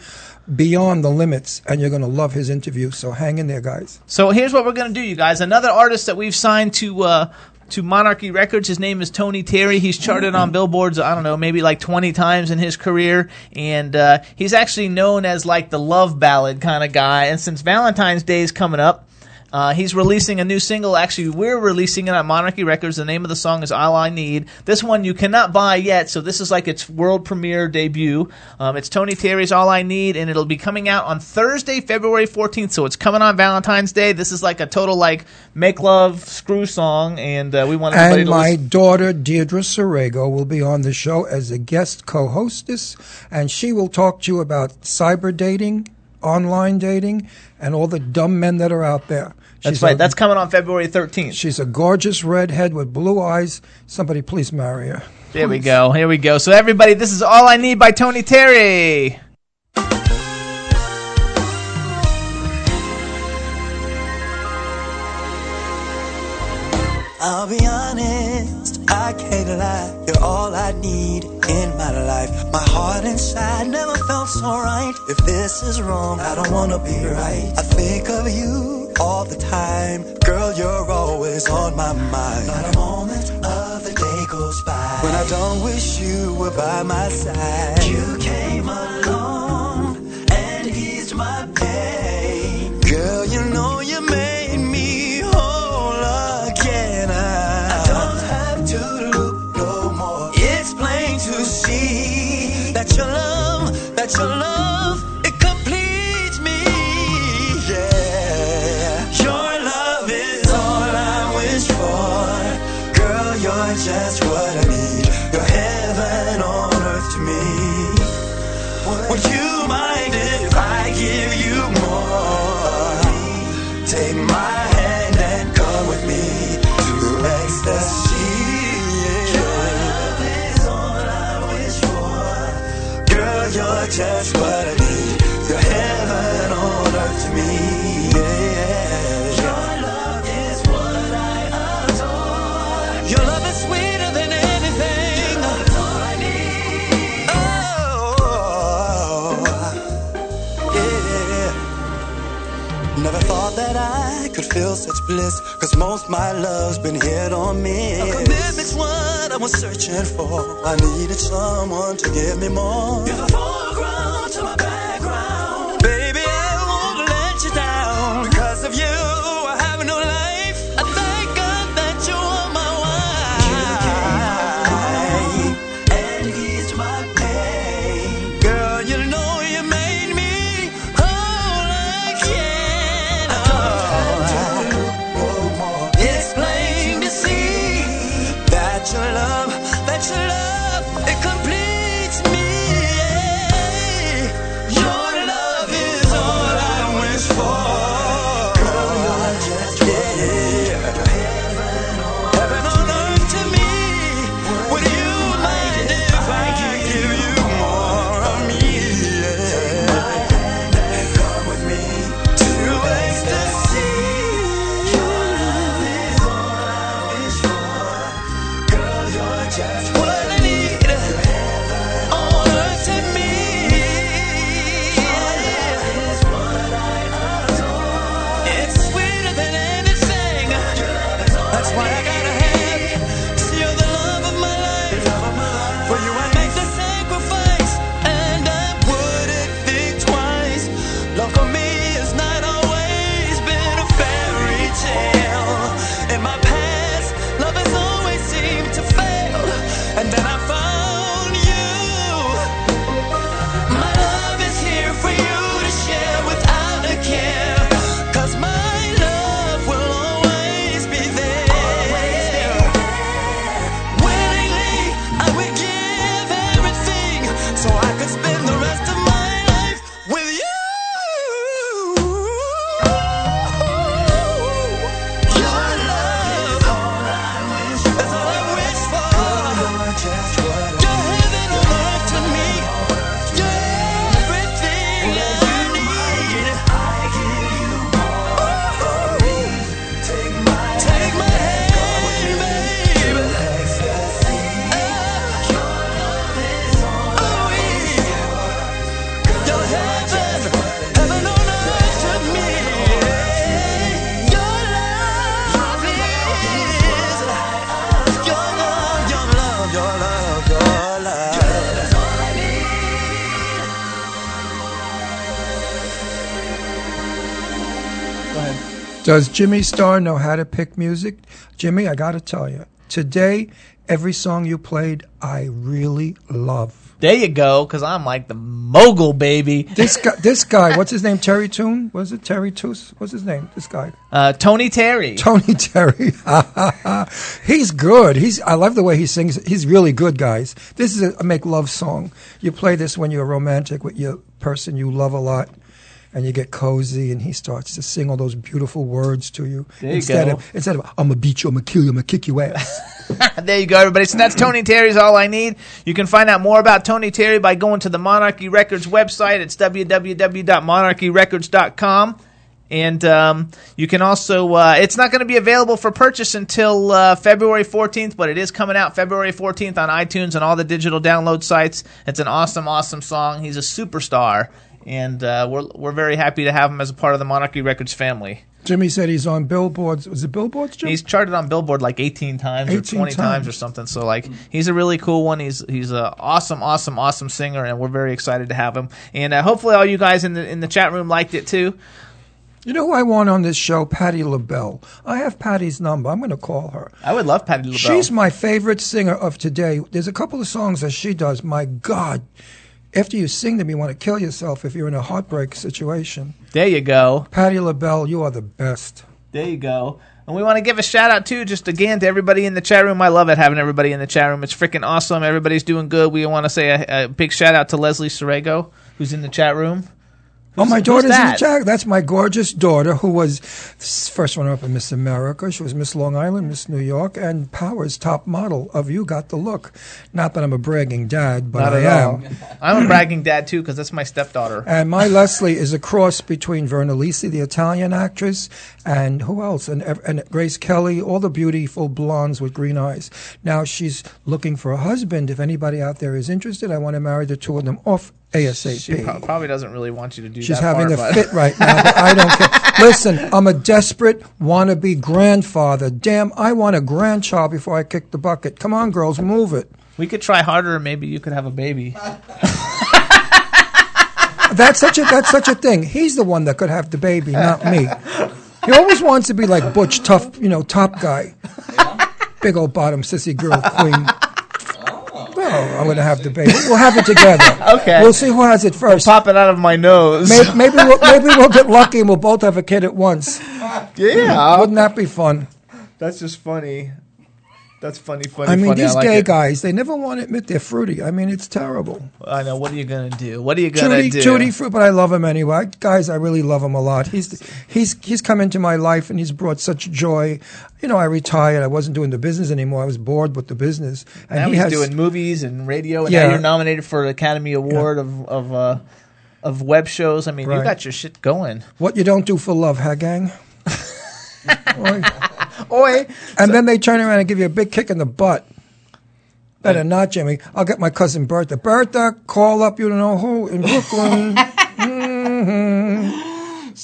beyond the limits, and you're going to love his interview. So hang in there, guys. So here's what we're gonna do, you guys. Another artist that we've signed to uh, to Monarchy Records. His name is Tony Terry. He's charted on billboards. I don't know, maybe like 20 times in his career, and uh, he's actually known as like the love ballad kind of guy. And since Valentine's Day is coming up. Uh, he's releasing a new single. Actually, we're releasing it on Monarchy Records. The name of the song is "All I Need." This one you cannot buy yet, so this is like its world premiere debut. Um, it's Tony Terry's "All I Need," and it'll be coming out on Thursday, February fourteenth. So it's coming on Valentine's Day. This is like a total like make love screw song, and uh, we want everybody And to my listen. daughter, Deirdre Sorego, will be on the show as a guest co hostess, and she will talk to you about cyber dating, online dating, and all the dumb men that are out there. That's She's right. a- That's coming on February thirteenth. She's a gorgeous redhead with blue eyes. Somebody please marry her. There we go. Here we go. So everybody, this is "All I Need" by Tony Terry. I'll be honest, I can't lie. You're all I need in my life. My heart inside never felt so right. If this is wrong, I don't wanna be right. I think of you all the time. Girl, you're always on my mind. Not a moment of the day goes by when I don't wish you were by my side. You came along and eased my pain. Girl, you know you made just what I need. You're heaven on earth to me. Yeah. Your love is what I adore. Your love is sweeter than anything. Oh, yeah. Never thought that I could feel such bliss. Cause most my love's been hit on me. A commitment's what I was searching for. I needed someone to give me more. You're the foreground to my background. Baby, I won't let you down. Because of you, Does Jimmy Star know how to pick music? Jimmy, I got to tell you, today, every song you played, I really love. There you go, because I'm like the mogul, baby. This guy, this guy, what's his name? Terry Toon? Was it Terry Toos? What's his name? This guy. Uh, Tony Terry. Tony Terry. he's good. He's. I love the way he sings. He's really good, guys. This is a make love song. You play this when you're romantic with your person you love a lot, and you get cozy, and he starts to sing all those beautiful words to you. There you instead go. of instead of I'm gonna beat you, I'm gonna kill you, I'm gonna kick your ass. there you go, everybody. So that's Tony Terry's All I Need. You can find out more about Tony Terry by going to the Monarchy Records website. It's www.monarchyrecords.com. And um, you can also, uh, it's not going to be available for purchase until uh, February 14th, but it is coming out February 14th on iTunes and all the digital download sites. It's an awesome, awesome song. He's a superstar. And uh, we're, we're very happy to have him as a part of the Monarchy Records family. Jimmy said he's on billboards. Was it billboards, Jim? He's charted on Billboard like 18 times or 18 20 times. times. or something. So like he's a really cool one. He's he's a awesome, awesome, awesome singer, and we're very excited to have him. And uh, hopefully all you guys in the in the chat room liked it too. You know who I want on this show? Patti LaBelle. I have Patti's number. I'm going to call her. I would love Patti LaBelle. She's my favorite singer of today. There's a couple of songs that she does. My God. After you sing them, you want to kill yourself if you're in a heartbreak situation. there you go. Patti LaBelle, you are the best. There you go. And we want to give a shout out too, just again to everybody in the chat room. I love it having everybody in the chat room. It's freaking awesome. Everybody's doing good. We want to say a, a big shout out to Leslie Sorego, who's in the chat room. Oh, my who's daughter's in the. That's my gorgeous daughter who was first runner up in Miss America. She was Miss Long Island, Miss New York, and Power's top model of You Got the Look. Not that I'm a bragging dad, but Not I am. I'm a bragging dad too because that's my stepdaughter. And my Leslie is a cross between Virna Lisi, the Italian actress, and who else? And, and Grace Kelly, all the beautiful blondes with green eyes. Now she's looking for a husband. If anybody out there is interested, I want to marry the two of them off ASAP. She pro- probably doesn't really want you to do She's that. She's having part, a fit right now, but I don't care. Listen, I'm a desperate wannabe grandfather. Damn, I want a grandchild before I kick the bucket. Come on, girls, move it. We could try harder, and maybe you could have a baby. That's such a that's such a thing. He's the one that could have the baby, not me. He always wants to be like Butch, tough, you know, top guy. Big old bottom sissy girl queen. Well, I'm going to have the baby. We'll have it together. Okay. We'll see who has it first. Pop it out of my nose. Maybe, maybe, we'll, maybe we'll get lucky and we'll both have a kid at once. Yeah, Wouldn't that be fun? that's just funny. That's funny, funny. I mean, funny. these like gay it. guys, they never want to admit they're fruity. I mean, it's terrible. I know. What are you gonna do? What are you gonna Judy, do? Judy Fruit, but I love him anyway. Guys, I really love him a lot. He's he's he's come into my life and he's brought such joy. You know, I retired. I wasn't doing the business anymore. I was bored with the business. And now he he's has, doing movies and radio, and Yeah. now you're nominated for an Academy Award of of uh, of web shows. I mean, you got your shit going. what you don't do for love, huh, gang? Oi. And then they turn around and give you a big kick in the butt. Better not, Jimmy. I'll get my cousin Bertha. Bertha, call up you don't know who in Brooklyn. Mm-hmm.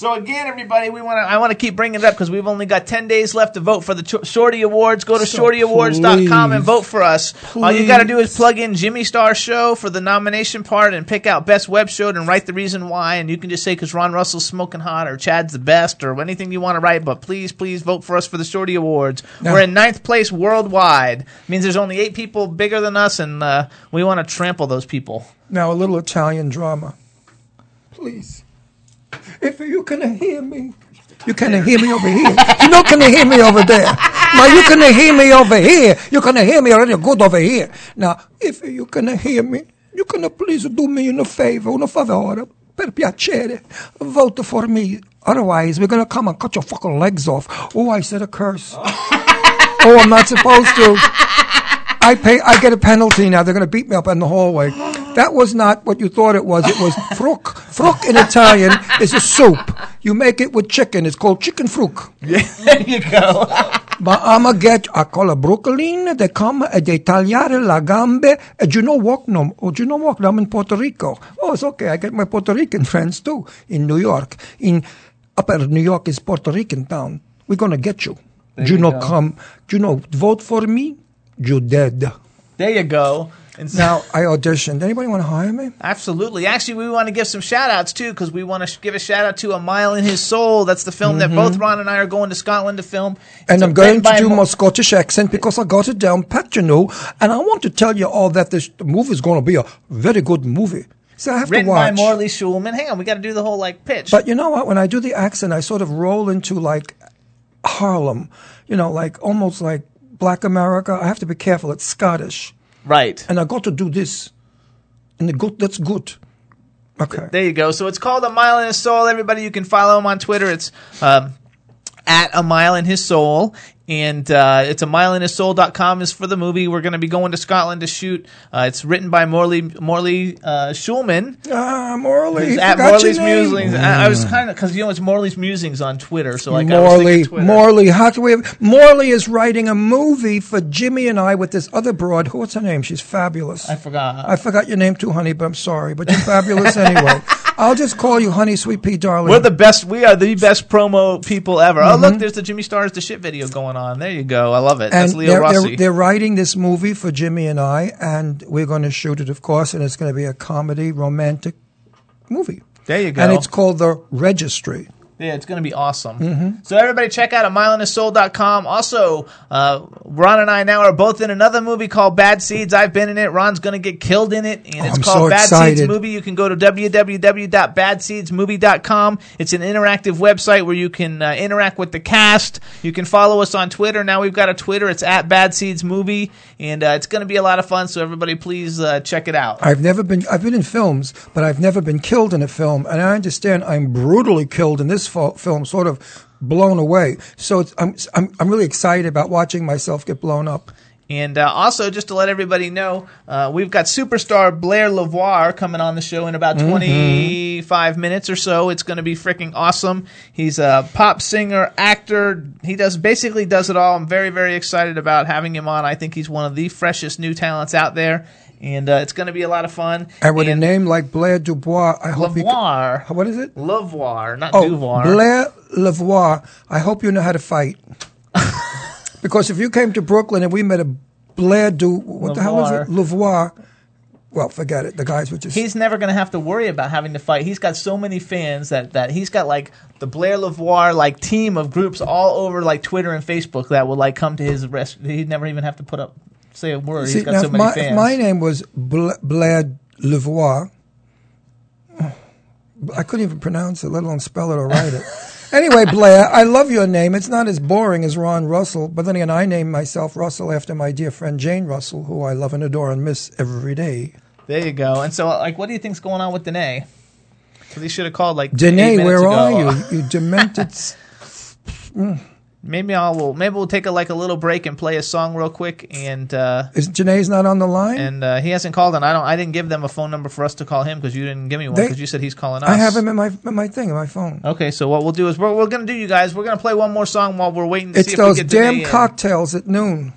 So again, everybody, we want to. I want to keep bringing it up because we've only got ten days left to vote for the Ch- Shorty Awards. Go to So shortyawards.com and vote for us. All you got to do is plug in Jimmy Star Show for the nomination part and pick out best web show and write the reason why. And you can just say because Ron Russell's smoking hot or Chad's the best or anything you want to write. But please, please vote for us for the Shorty Awards. We're in ninth place worldwide. It Means there's only eight people bigger than us, and uh, we want to trample those people. Now, a little Italian drama. Please. If you can hear me, you can hear me over here. You know, can hear me over there. Now, you can hear me over here. You can hear me already good over here. Now, if you can hear me, you can please do me a favor, un favore, per piacere. Vote for me. Otherwise, we're going to come and cut your fucking legs off. Oh, I said a curse. oh, I'm not supposed to. I pay. I get a penalty now. They're going to beat me up in the hallway. That was not what you thought it was. It was fruc. Fruc in Italian is a soup. You make it with chicken. It's called chicken fruc. there you go. But I'ma get ah, a cola brooklyn. They come e they tagliare la gambe. Eh, e you know what? No, oh, you know what? I'm in Puerto Rico. Oh, it's okay. I get my Puerto Rican friends too in New York. In upper New York is Puerto Rican town. We're gonna get you. There you you know, go. come. You know, vote for me. You dead. There you go. And so- Now I auditioned. Anybody want to hire me? Absolutely. Actually, we want to give some shout outs too because we want to sh- give a shout out to A Mile in His Soul. That's the film that mm-hmm. both Ron and I are going to Scotland to film. And I'm going to do my Scottish accent because I got it down pat, you know. And I want to tell you all that this movie is going to be a very good movie. So I have written to by watch. Morley Schulman. Hang on, we got to do the whole like pitch. But you know what? When I do the accent, I sort of roll into like Harlem, you know, like almost like Black America. I have to be careful. It's Scottish. Right. And I got to do this. And the good, that's good. Okay. There you go. So it's called A Mile in His Soul. Everybody, you can follow him on Twitter. It's um, at A Mile in His Soul. And uh, it's a mileinhissoul.com is for the movie. We're going to be going to Scotland to shoot. Uh, it's written by Morley Morley uh, Schulman. Ah, Morley. It's at Morley's your name. Musings. I, I was kind of because you know it's Morley's Musings on Twitter, so like I was Morley, Twitter. Morley, how can we have, Morley is writing a movie for Jimmy and I with this other broad. Who- What's her name? She's fabulous. I forgot. I forgot your name too, honey, but I'm sorry. But you're fabulous anyway. I'll just call you Honey Sweet Pea Darling. We're the best. We are the best promo people ever. Oh, Mhm. look, there's the Jimmy Stars the shit video going on. There you go. I love it. That's and Leo they're, Rossi. they're, they're writing this movie for Jimmy and I, and we're going to shoot it, of course, and it's going to be a comedy, romantic movie. there you go. And it's called The Registry. Yeah, it's going to be awesome. Mhm. So everybody check out a mileandsoul.com. Also, uh, Ron and I now are both in another movie called Bad Seeds. I've been in it. Ron's going to get killed in it, and it's I'm called so Bad Seeds. Movie. You can go to www.badseedsmovie.com. It's an interactive website where you can uh, interact with the cast. You can follow us on Twitter. Now we've got a Twitter. It's at Bad Seeds Movie, and uh, it's going to be a lot of fun. So everybody, please uh, check it out. I've never been. I've been in films, but I've never been killed in a film, and I understand I'm brutally killed in this film, sort of blown away. So it's, I'm, I'm I'm really excited about watching myself get blown up. And uh, also, just to let everybody know, uh, we've got superstar Blare LeVoir coming on the show in about Mhm. 25 minutes or so. It's going to be freaking awesome. He's a pop singer, actor. He does basically does it all. I'm very, very excited about having him on. I think he's one of the freshest new talents out there, and uh, it's going to be a lot of fun. And with a name like Blare Dubois, I hope you. LeVoir. What is it? LeVoir, not Oh, Duvoir. Blare Lavoie. I hope you know how to fight. because if you came to Brooklyn and we met a Blare Du, what the hell is it? Lavoie. Well, forget it. The guys would just. He's never going to have to worry about having to fight. He's got so many fans that, that he's got like the Blare LeVoir like team of groups all over like Twitter and Facebook that will like come to his rest. He'd never even have to put up say a word. See, he's got so many my, fans. my name was Bla- Blare Lavoie, I couldn't even pronounce it, let alone spell it or write it. anyway, Blare, I love your name. It's not as boring as Ron Russell, but then again, I named myself Russell after my dear friend Jane Russell, who I love and adore and miss every day. there you go. And so like, what do you think's going on with Danné? So they should have called like Danné, where ago. are you? You demented. Mm. Maybe I'll we'll, maybe we'll take a like a little break and play a song real quick. And uh, Is Danné's not on the line? and uh, he hasn't called, and I don't. I didn't give them a phone number for us to call him because you didn't give me one because you said he's calling us. I have him in my in my thing, in my phone. Okay, so what we'll do is we're, we're going to do, you guys. We're going to play one more song while we're waiting to It's see those if we get damn Danné in. cocktails at noon.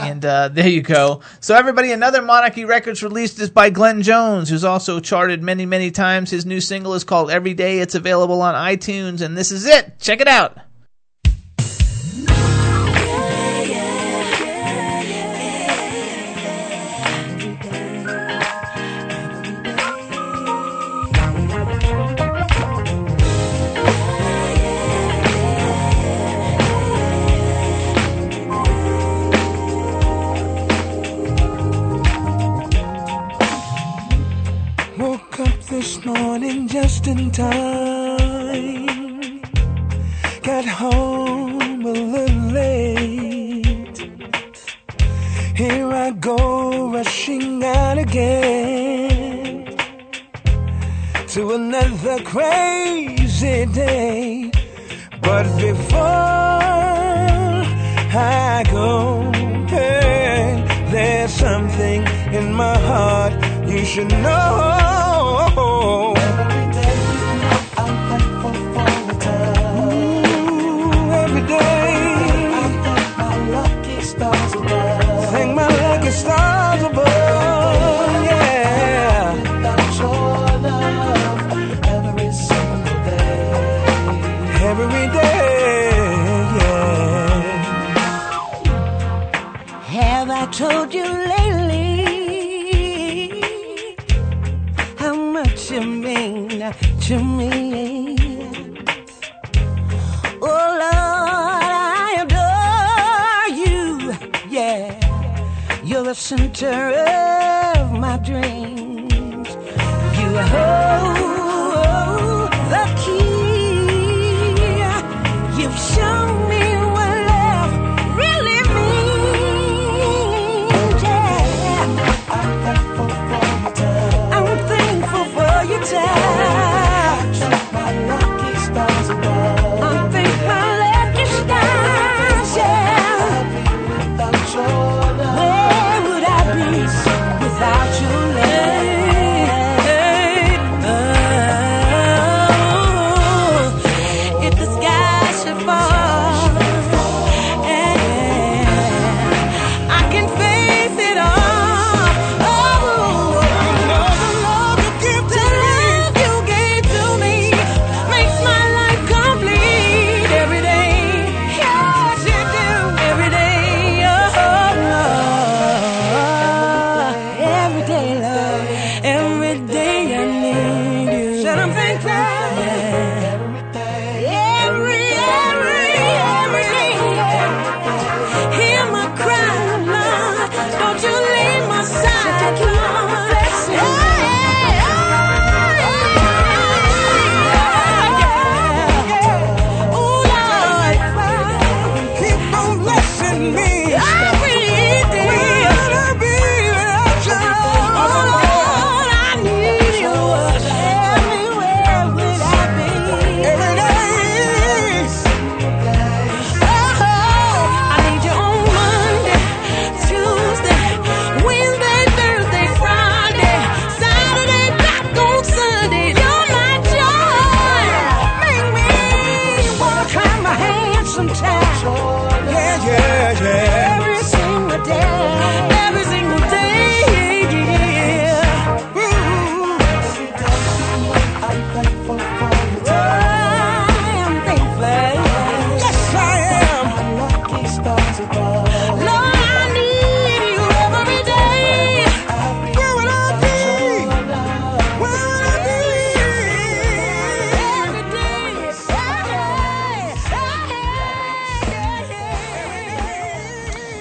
And uh, there you go. So everybody, another Monarchy Records released is by Glenn Jones, who's also charted many, many times. His new single is called Every Day. It's available on iTunes, and this is it. Check it out. Just in time. Got home a little late. Here I go rushing out again to another crazy day. But before I go, hey, there's something in my heart you should know. Stars above, yeah. Every day, yeah. Have I told you lately how much you mean to me? The center of my dreams. You hold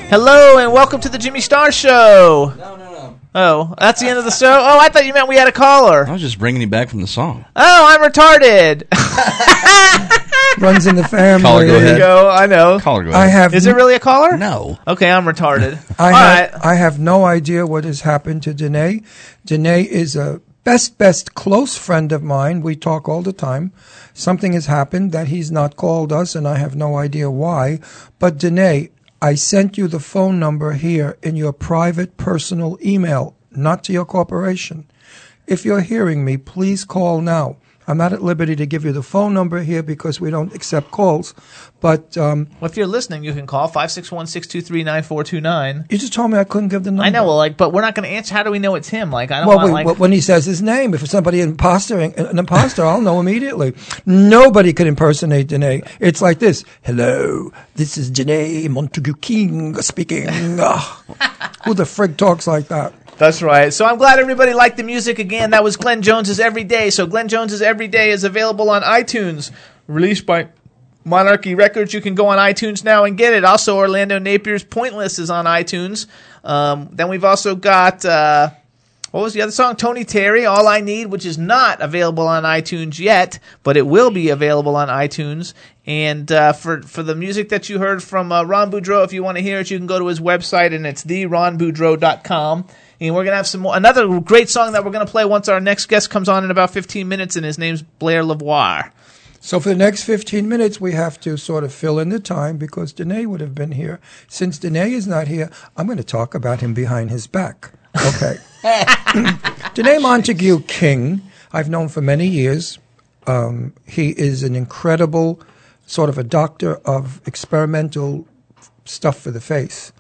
Hello and welcome to the Jimmy Star Show. No, no, no. Oh, that's the end of the show. Oh, I thought you meant we had a caller. I was just bringing you back from the song. Oh, I'm retarded. Runs in the family. Caller, go ahead. go. I know. Caller, go ahead. I have Is it really a caller? No. Okay, I'm retarded. I All have, right. I have no idea what has happened to Danné. Danné is a best, best close friend of mine. We talk all the time. Something has happened that he's not called us, and I have no idea why. But Danné, I sent you the phone number here in your private personal email, not to your corporation. If you're hearing me, please call now. I'm not at liberty to give you the phone number here because we don't accept calls. But um, Well, if you're listening, you can call 561-623-9429. you just told me I couldn't give the number. I know, well, like, but we're not going to answer. How do we know it's him? Like, I don't Well, want, wait, like, when he says his name, if it's somebody imposter, an imposter, I'll know immediately. Nobody could impersonate Danné. It's like this: "Hello, this is Danné Montague King speaking." Who the frig talks like that? That's right. So I'm glad everybody liked the music again. That was Glenn Jones's Every Day. So Glenn Jones's Every Day is available on iTunes, released by Monarchy Records. You can go on iTunes now and get it. Also, Orlando Napier's Pointless is on iTunes. Um, then we've also got uh, what was the other song? Tony Terry, All I Need, which is not available on iTunes yet, but it will be available on iTunes. And uh, for for the music that you heard from uh, Ron Boudreau, if you want to hear it, you can go to his website, and it's theronboudreau.com. And we're gonna have some more, another great song that we're gonna play once our next guest comes on in about 15 minutes, and his name's Blare Lavoie. So for the next 15 minutes, we have to sort of fill in the time because Danné would have been here. Since Danné is not here, I'm going to talk about him behind his back. Okay. Danné Montague King, I've known for many years. Um, he is an incredible sort of a doctor of experimental stuff for the face.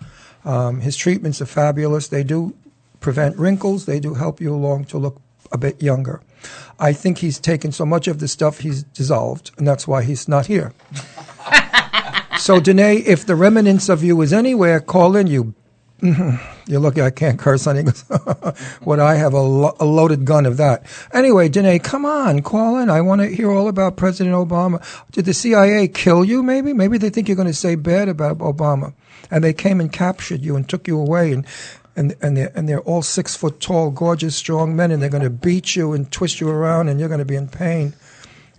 Um, his treatments are fabulous. They do prevent wrinkles. They do help you along to look a bit younger. I think he's taken so much of the stuff he's dissolved, and that's why he's not here. so, Danné, if the remnants of you is anywhere, call in. You, you're lucky I can't curse on it. what I have a, lo- a loaded gun of that. Anyway, Danné, come on, call in. I want to hear all about President Obama. Did the CIA kill you? Maybe, maybe they think you're going to say bad about Obama, and they came and captured you and took you away and. And, and, they're, and they're all six foot tall, gorgeous, strong men, and they're going to beat you and twist you around, and you're going to be in pain.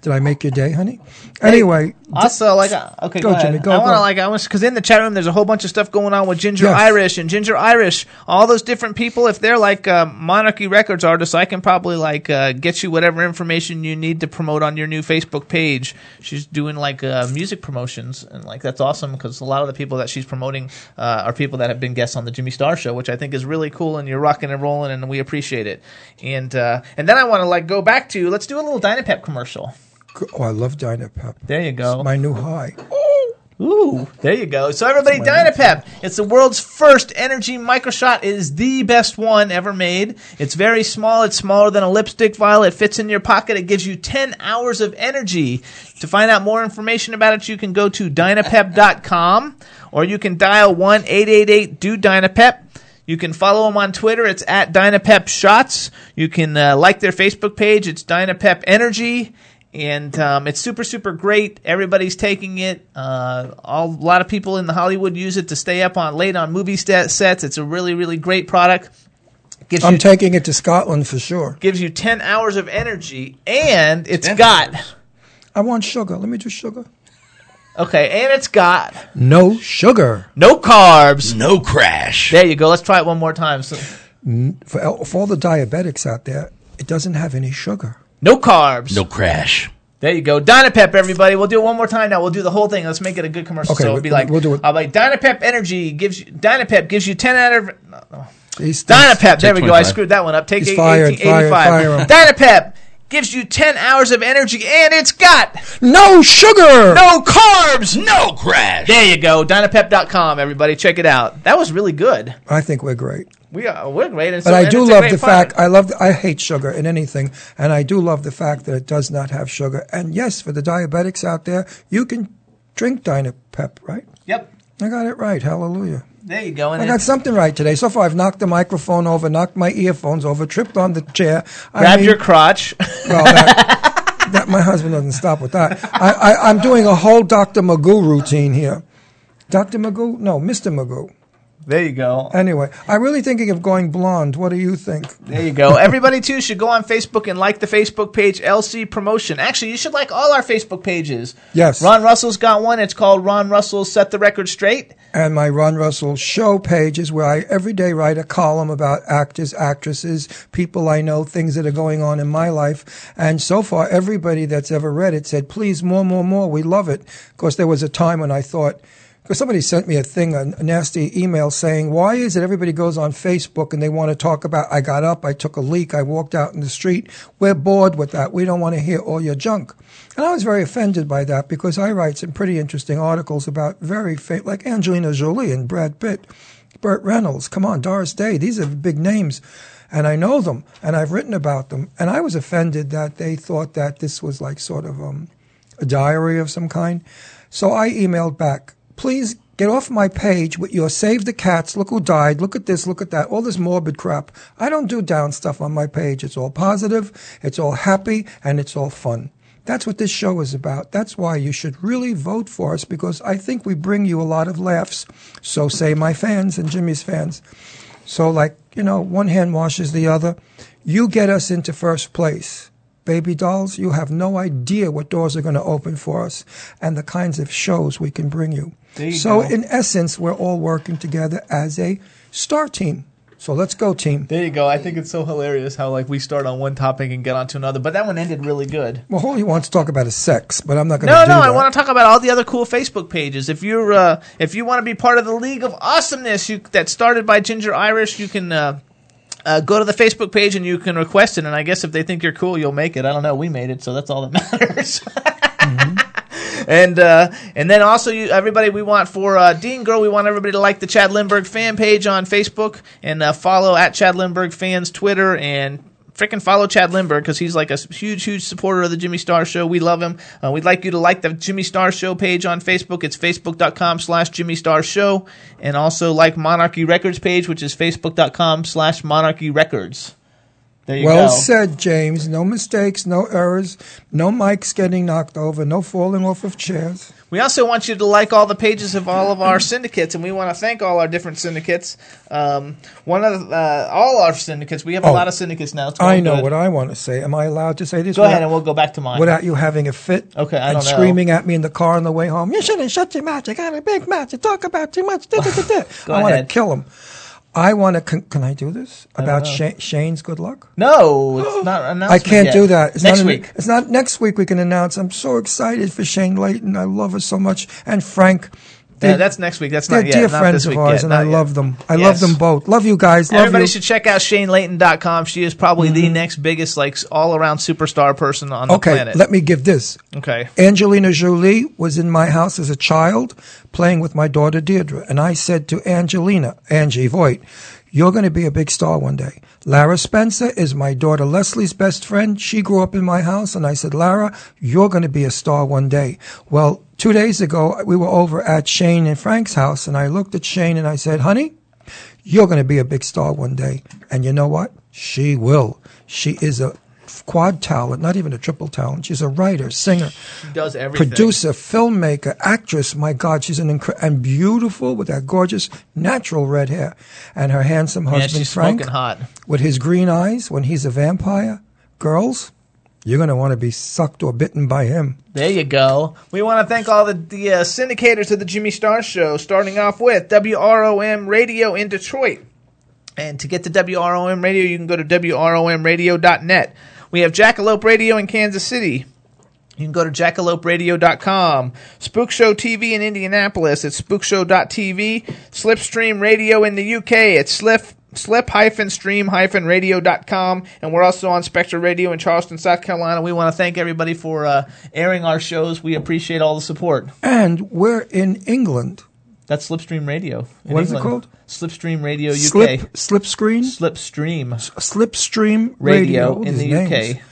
Did I make your day, honey? Anyway, Also, like, uh, okay, Go, go. Jimmy, go, I want to like, I was because in the chat room there's a whole bunch of stuff going on with Ginger Yes. Irish and Ginger Irish, all those different people. If they're like uh, Monarchy Records artists, I can probably like uh, get you whatever information you need to promote on your new Facebook page. She's doing like uh, music promotions, and like that's awesome because a lot of the people that she's promoting uh, are people that have been guests on the Jimmy Star Show, which I think is really cool. And you're rocking and rolling, and we appreciate it. And uh, and then I want to like go back to let's do a little Dynapep commercial. Oh, I love Dynapep. There you go. It's my new high. Ooh, there you go. So everybody, Dynapep. It's the world's first energy microshot. It is the best one ever made. It's very small. It's smaller than a lipstick vial. It fits in your pocket. It gives you 10 hours of energy. To find out more information about it, you can go to dynapep.com or you can dial 1-888-DO-DYNAPEP. You can follow them on Twitter. It's at Dynapep Shots. You can uh, like their Facebook page. It's Dynapep Energy. And um, it's super, super great. Everybody's taking it. Uh, all, a lot of people in the Hollywood use it to stay up on late on movie sta- sets. It's a really, really great product. Gives I'm you, taking it to Scotland for sure. gives you 10 hours of energy, and it's 10 got I want sugar. Let me do sugar. okay, and it's got No sugar. no carbs. No crash. There you go. Let's try it one more time. So, For, for all the diabetics out there, it doesn't have any sugar. No carbs. No crash. There you go. Dynapep, everybody. We'll do it one more time now. We'll do the whole thing. Let's make it a good commercial. Okay, so it'll be like, we'll do it. I'll be like, Dynapep Energy gives you, Dynapep gives you 10 out of, no, no. He's- Dynapep. There we go. I screwed that one up. Take He's eight- fired, 1885. fire, fire him. Dynapep gives you 10 hours of energy and it's got No sugar. no carbs. No crash. There you go. Dynapep.com, everybody. Check it out. That was really good. I think we're great. We are, we're great. And But so- I do love the product. fact I love I hate sugar in anything, and I do love the fact that it does not have sugar. And yes, for the diabetics out there, you can drink Dynapep, right? Yep. I got it right. Hallelujah. There you go. And I got something right today. So far, I've knocked the microphone over, knocked my earphones over, tripped on the chair. I grab mean- your crotch. Well, that, that my husband doesn't stop with that. I, I, I'm doing a whole Dr. Magoo routine here. Dr. Magoo? No, Mr. Magoo. There you go. Anyway, I'm really thinking of going blonde. What do you think? There you go. Everybody too should go on Facebook and like the Facebook page LC Promotion. Actually, you should like all our Facebook pages. Yes. Ron Russell's got one. It's called Ron Russell Set the Record Straight. and my Ron Russell show page is where I every day write a column about actors, actresses, people I know, things that are going on in my life. And so far, everybody that's ever read it said, please, more, more, more. We love it. Of course, there was a time when I thought, because somebody sent me a thing, a, nasty email saying, why is it everybody goes on Facebook and they want to talk about, I got up, I took a leak, I walked out in the street. We're bored with that. We don't want to hear all your junk. And I was very offended by that because I write some pretty interesting articles about very, fa- like Angelina Jolie and Brad Pitt, Burt Reynolds, come on, Doris Day. These are big names. And I know them and I've written about them. And I was offended that they thought that this was like sort of um, a diary of some kind. So I emailed back, please get off my page with your save the cats, look who died, look at this, look at that, all this morbid crap. I don't do down stuff on my page. It's all positive, it's all happy, and it's all fun. That's what this show is about. That's why you should really vote for us because I think we bring you a lot of laughs. So say my fans and Jimmy's fans. So, like, you know, one hand washes the other. You get us into first place. Baby dolls, you have no idea what doors are going to open for us and the kinds of shows we can bring you. You so, go. in essence, we're all working together as a star team. So, let's go, team. There you go. I think it's so hilarious how like we start on one topic and get onto another, but that one ended really good. Well, all he wants to talk about is sex, but I'm not going to No, no, that. I want to talk about all the other cool Facebook pages. If you're uh, if you want to be part of the League of Awesomeness, you that started by Ginger Irish, you can uh, uh, go to the Facebook page and you can request it. And I guess if they think you're cool, you'll make it. I don't know. We made it, so that's all that matters. And uh, and then also you everybody we want for uh, Dean Girl we want everybody to like the Chad Lindberg fan page on Facebook and uh, follow at Chad Lindberg fans Twitter and freaking follow Chad Lindberg because he's like a huge huge supporter of the Jimmy Star Show. We love him. Uh, we'd like you to like the Jimmy Star Show page on Facebook. It's facebook.com slash Jimmy Star Show and also like Monarchy Records page which is facebook.com slash Monarchy Records. Well go. said, James. No mistakes, no errors, no mics getting knocked over, no falling off of chairs. We also want you to like all the pages of all of our syndicates, and we want to thank all our different syndicates. Um, one of uh, all our syndicates. We have a Oh, lot of syndicates now. I know good. what I want to say. Am I allowed to say this? Go without- ahead, and we'll go back to mine. Without you having a fit Okay, I and don't know. screaming at me in the car on the way home. You shouldn't shut your mouth. You got a big mouth. You talk about too much. Da, da, da, da." Go I want to kill him. I want to. Can, can I do this about. Shane's good luck? No, it's not. I can't yet. do that. It's Next not week. It's not next week. We can announce. I'm so excited for Shane Layton. I love her so much, and Frank. Yeah, that's next week. That's not yet. dear not friends this of week ours, yet. and Not I yet. love them. I Yes. love them both. Love you guys. Love Everybody you. should check out ShaneLayton.com. She is probably the mm-hmm. next biggest, like, all around superstar person on the okay, planet. let me give this. okay. Angelina Jolie was in my house as a child playing with my daughter Deirdre. And I said to Angelina, Angie Voigt, you're going to be a big star one day. Lara Spencer is my daughter Leslie's best friend. She grew up in my house. And I said, Lara, you're going to be a star one day. Well, two days ago, we were over at Shane and Frank's house. And I looked at Shane and I said, honey, you're going to be a big star one day. And you know what? She will. She is a quad talent, not even a triple talent. She's a writer, singer, She does everything. producer, filmmaker, actress. My God, she's an and beautiful with that gorgeous natural red hair and her handsome Yeah, husband she's Frank hot. with his green eyes when he's a vampire. Girls, you're going to want to be sucked or bitten by him. There you go. We want to thank all the, the uh, syndicators of the Jimmy Star Show, starting off with WROM Radio in Detroit. And to get to WROM Radio, you can go to WROMradio.net. We have Jackalope Radio in Kansas City. You can go to jackaloperadio.com. Spook Show TV in Indianapolis. It's spookshow.tv. Slipstream Radio in the UK. It's slip slip-stream-radio.com and we're also on Spectre Radio in Charleston, South Carolina. We want to thank everybody for uh, airing our shows. We appreciate all the support. And we're in England. That's Slipstream Radio. in What is it England. called? Slipstream Radio UK. Slip? Slipstream Slipstream Radio Radio, in the names. UK.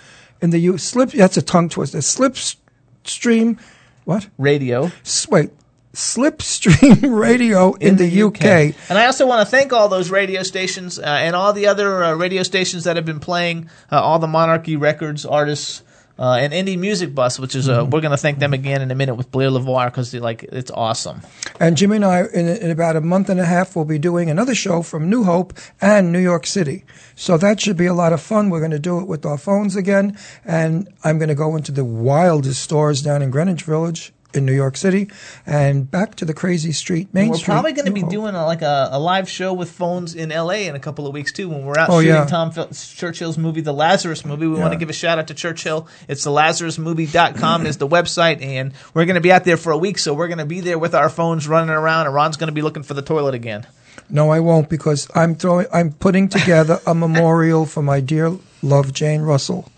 In the U, slip. That's a tongue twister. Slipstream. What? Radio. S- Wait. Slipstream Radio in, the, UK. And I also want to thank all those radio stations uh, and all the other uh, radio stations that have been playing uh, all the Monarchy Records artists. Uh, and Indie Music Bus, which is uh, Mm-hmm. we're going to thank them again in a minute with Blare LeVoir because like it's awesome. And Jimmy and I, in, in about a month and a half, we'll be doing another show from New Hope and New York City. So that should be a lot of fun. We're going to do it with our phones again. And I'm going to go into the wildest stores down in Greenwich Village in New York City and back to the crazy street, Main And we're Street. probably going to be doing a, like a, a live show with phones in L.A. in a couple of weeks too. When we're out Oh, shooting yeah. Tom Phil- Churchill's movie, The Lazarus Movie, we want to give a shout out to Churchill. It's the LazarusMovie.com is the website, and we're going to be out there for a week. So we're going to be there with our phones running around, and Ron's going to be looking for the toilet again. No, I won't because I'm throwing. I'm putting together a memorial for my dear love Jane Russell,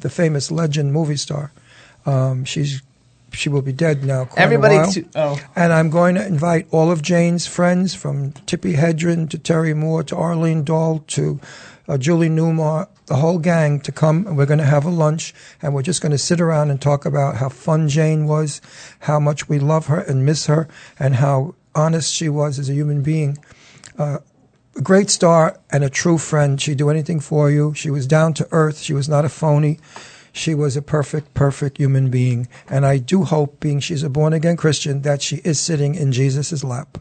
the famous legend movie star. Um, she's she will be dead now. Everybody, to- oh. and I'm going to invite all of Jane's friends, from Tippi Hedren to Terry Moore to Arlene Dahl to uh, Julie Newmar, the whole gang to come, and we're going to have a lunch, and we're just going to sit around and talk about how fun Jane was, how much we love her and miss her, and how honest she was as a human being. Uh, a great star and a true friend. She'd do anything for you. She was down to earth. She was not a phony. She was a perfect, perfect human being. And I do hope, being she's a born again Christian, that she is sitting in Jesus' lap.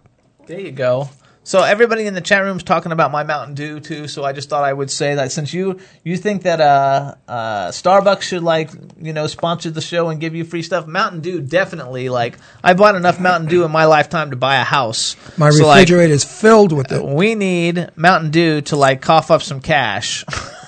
There you go. So everybody in the chat room's talking about my Mountain Dew too. So I just thought I would say that since you you think that uh, uh, Starbucks should like you know sponsor the show and give you free stuff, Mountain Dew definitely. Like I bought enough Mountain Dew in my lifetime to buy a house. My So, like, refrigerator is filled with it. we need Mountain Dew to like cough up some cash.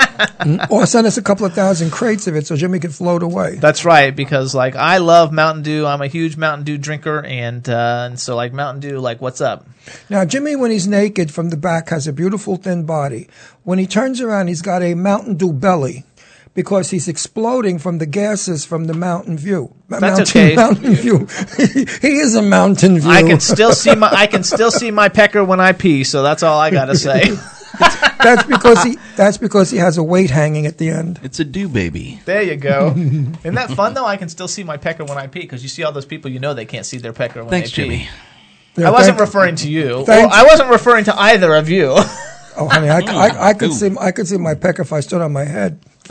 or send us a couple of thousand crates of it so Jimmy can float away. That's right, because like I love Mountain Dew. I'm a huge Mountain Dew drinker, and uh, and so like Mountain Dew, like what's up? Now, Jimmy, when he's naked from the back, has a beautiful thin body. When he turns around, he's got a Mountain Dew belly because he's exploding from the gases from the Mountain View. That's mountain, okay. Mountain View. he is a Mountain View. I can still see my I can still see my pecker when I pee, so that's all I gotta say. That's because he. That's because he has a weight hanging at the end. It's a do baby. There you go. Isn't that fun though? I can still see my pecker when I pee because you see all those people you know they can't see their pecker when Thanks, they pee. Jimmy. Yeah, I wasn't thank- referring to you. Or Thanks. I wasn't referring to either of you. Oh, honey, I, I, mm, I could Ooh. see. I could see my pecker if I stood on my head.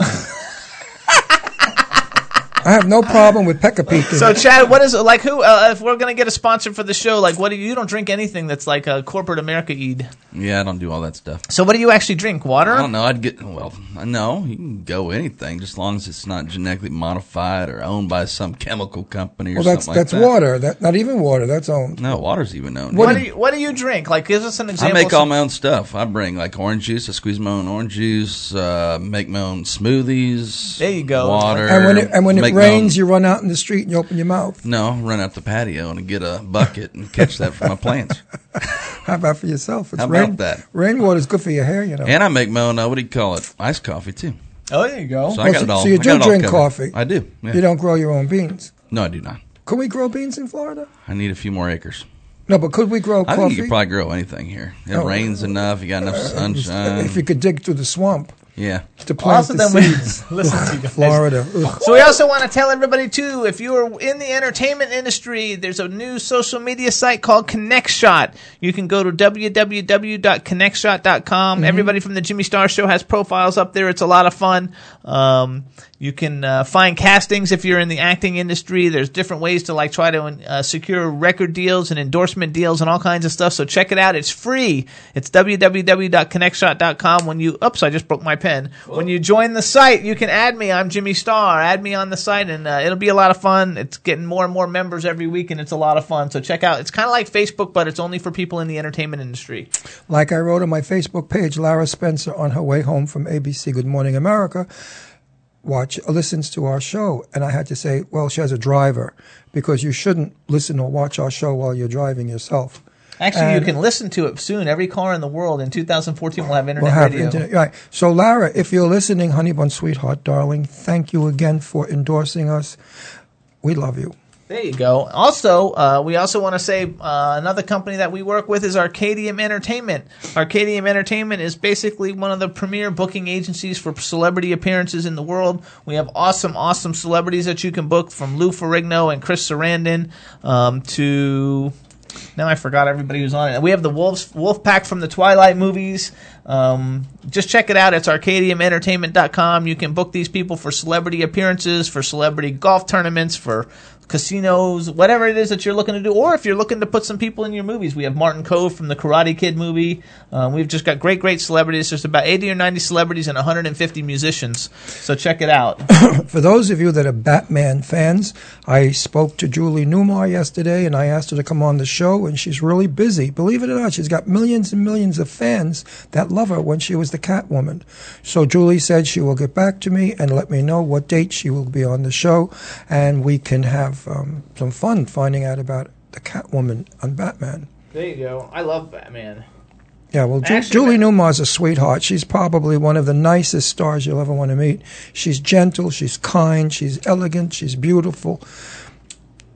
I have no problem with pecker peeking. so, Chad, what is it like? Who? Uh, if we're gonna get a sponsor for the show, like, what do you, you don't drink anything that's like a corporate America eat? Yeah, I don't do all that stuff. So, what do you actually drink? Water? I don't know. I'd get well. No, you can go anything, just as long as it's not genetically modified or owned by some chemical company or well, that's something like that's that. water. That not even water. That's owned. No, water's even owned. What do you What do you drink? Like, give us an example. I make all my own stuff. I bring like orange juice. I squeeze my own orange juice. Uh, make my own smoothies. There you go. Water. And when it, and when it make my own- rains, you run out in the street and you open your mouth. no, run out the patio and get a bucket and catch that for my plants. How about for yourself? It's How about rain, that? Rainwater is good for your hair, you know. And I make my own. Uh, what do you call it? Iced coffee too. oh, there you go. So I Oh, got so- it all. so you I do it drink coffee? I do. Yeah. You don't grow your own beans. No, I do not. Can we grow beans in Florida? I need a few more acres. No, but could we grow I coffee? think you could probably grow anything here. It Oh. rains enough. You got enough sunshine. if you could dig through the swamp yeah. to plant Also, the then we seeds. listen to you guys. Florida. Ugh. So we also want to tell everybody too, if you are in the entertainment industry, there's a new social media site called ConnectShot. You can go to www.connectshot.com. Everybody from the Jimmy Star Show has profiles up there. It's a lot of fun. Um, you can uh, find castings if you're in the acting industry. There's different ways to like try to uh, secure record deals and endorsement deals and all kinds of stuff. So check it out. It's free. It's www.connectshot.com. When you, oops, I just broke my pen. When you join the site, you can add me. I'm Jimmy Star. Add me on the site, and uh, it'll be a lot of fun. It's getting more and more members every week, and it's a lot of fun. So check out. It's kind of like Facebook, but it's only for people in the entertainment industry. Like I wrote on my Facebook page, Lara Spencer on her way home from ABC Good Morning America watch listens to our show and I had to say, well, she has a driver because you shouldn't listen or watch our show while you're driving yourself. Actually, And- you can listen to it soon. Every car in the world in 2014 will have internet We'll have radio. internet, right. So, Lara, if you're listening, honey bun sweetheart, darling, thank you again for endorsing us. We love you. There you go. Also, uh, we also want to say uh, another company that we work with is Arcadium Entertainment. Arcadium Entertainment is basically one of the premier booking agencies for celebrity appearances in the world. We have awesome, awesome celebrities that you can book from Lou Ferrigno and Chris Sarandon um, to Now I forgot everybody who's on it. We have the Wolves Wolf Pack from the Twilight movies. Um, just check it out. It's arcadiumentertainment.com. You can book these people for celebrity appearances, for celebrity golf tournaments, for casinos, whatever it is that you're looking to do, or if you're looking to put some people in your movies. We have Martin Kove from the Karate Kid movie. Um, we've just got great, great celebrities. There's about 80 or 90 celebrities and 150 musicians. So check it out. For those of you that are Batman fans, I spoke to Julie Newmar yesterday and I asked her to come on the show, and she's really busy. Believe it or not, she's got millions and millions of fans that love her when she was the Catwoman. So Julie said she will get back to me and let me know what date she will be on the show, and we can have um, some fun finding out about the Catwoman on Batman. There you go. I love Batman. Yeah, well, Ju- Actually, Julie Newmar's a sweetheart. She's probably one of the nicest stars you'll ever want to meet. She's gentle, she's kind, she's elegant, she's beautiful.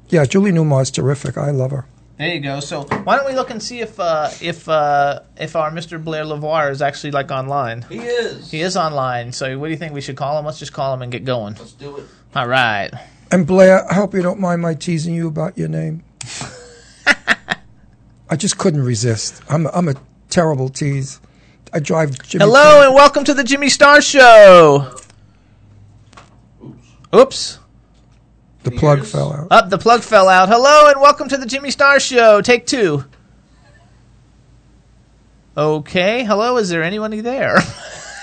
Yeah, Julie Newmar's terrific. I love her. There you go. So why don't we look and see if uh, if uh, if our Mr. Blare LeVoir is actually like online? He is. He is online. So what do you think we should call him? Let's just call him and get going. Let's do it. All right. And Blare, I hope you don't mind my teasing you about your name. I just couldn't resist. I'm a, I'm a terrible tease. I drive Jimmy. Hello and welcome to the Jimmy Star Show. Oops. The plug fell out. Up, the plug fell out. Hello and welcome to the Jimmy Star Show. Take two. Okay. Hello. Is there anybody there?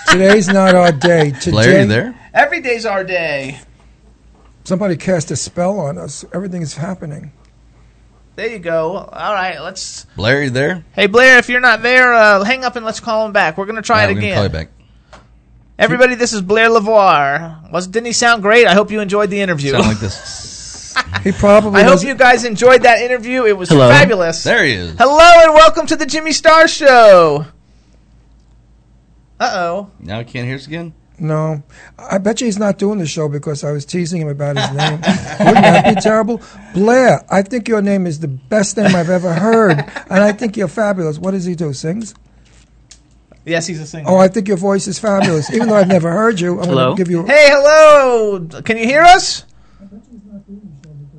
Today's not our day. Today, Blare, you there? Every day's our day. Somebody cast a spell on us. Everything is happening. There you go. All right. Let's. Blare, you there? Hey Blare, if you're not there, uh, hang up and let's call him back. We're gonna try Yeah, it we're again. call you back. Everybody, this is Blare LeVoir. Was didn't he sound great? I hope you enjoyed the interview. Sound like this. He probably. I hope you guys enjoyed that interview. It was Hello. fabulous. There he is. Hello and welcome to the Jimmy Star Show. Uh oh. Now I can't hear us again. No, I bet you he's not doing the show because I was teasing him about his name. Wouldn't that be terrible? Blare, I think your name is the best name I've ever heard, and I think you're fabulous. What does he do? Sings? Yes, he's a singer. Oh, I think your voice is fabulous. Even though I've never heard you, I'm Hello? going to give you. Hey, hello. Can you hear us?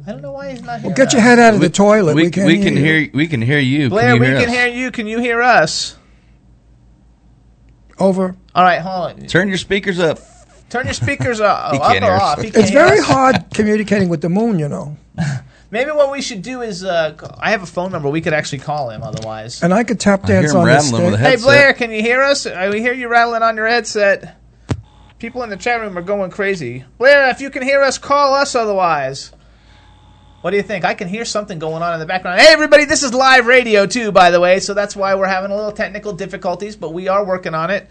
I don't know why he's not here. Get your head out of the toilet. We, We, can't we can hear. hear. you. We can hear you. Blare, can you we hear can us? hear you. Can you hear us? Over. All right, hold on. Turn your speakers up. Turn your speakers off, He up can't or hear us. off. He It's can't hear very us. hard communicating with the moon, you know. Maybe what we should do is, uh, c- I have a phone number. We could actually call him. Otherwise, And I could tap I hear dance him on the rattling with a stage. hey headset. Blare, can you hear us? Uh, we hear you rattling on your headset. People in the chat room are going crazy. Blare, if you can hear us, call us. Otherwise, what do you think? I can hear something going on in the background. Hey, everybody, this is live radio too, by the way. So that's why we're having a little technical difficulties, but we are working on it.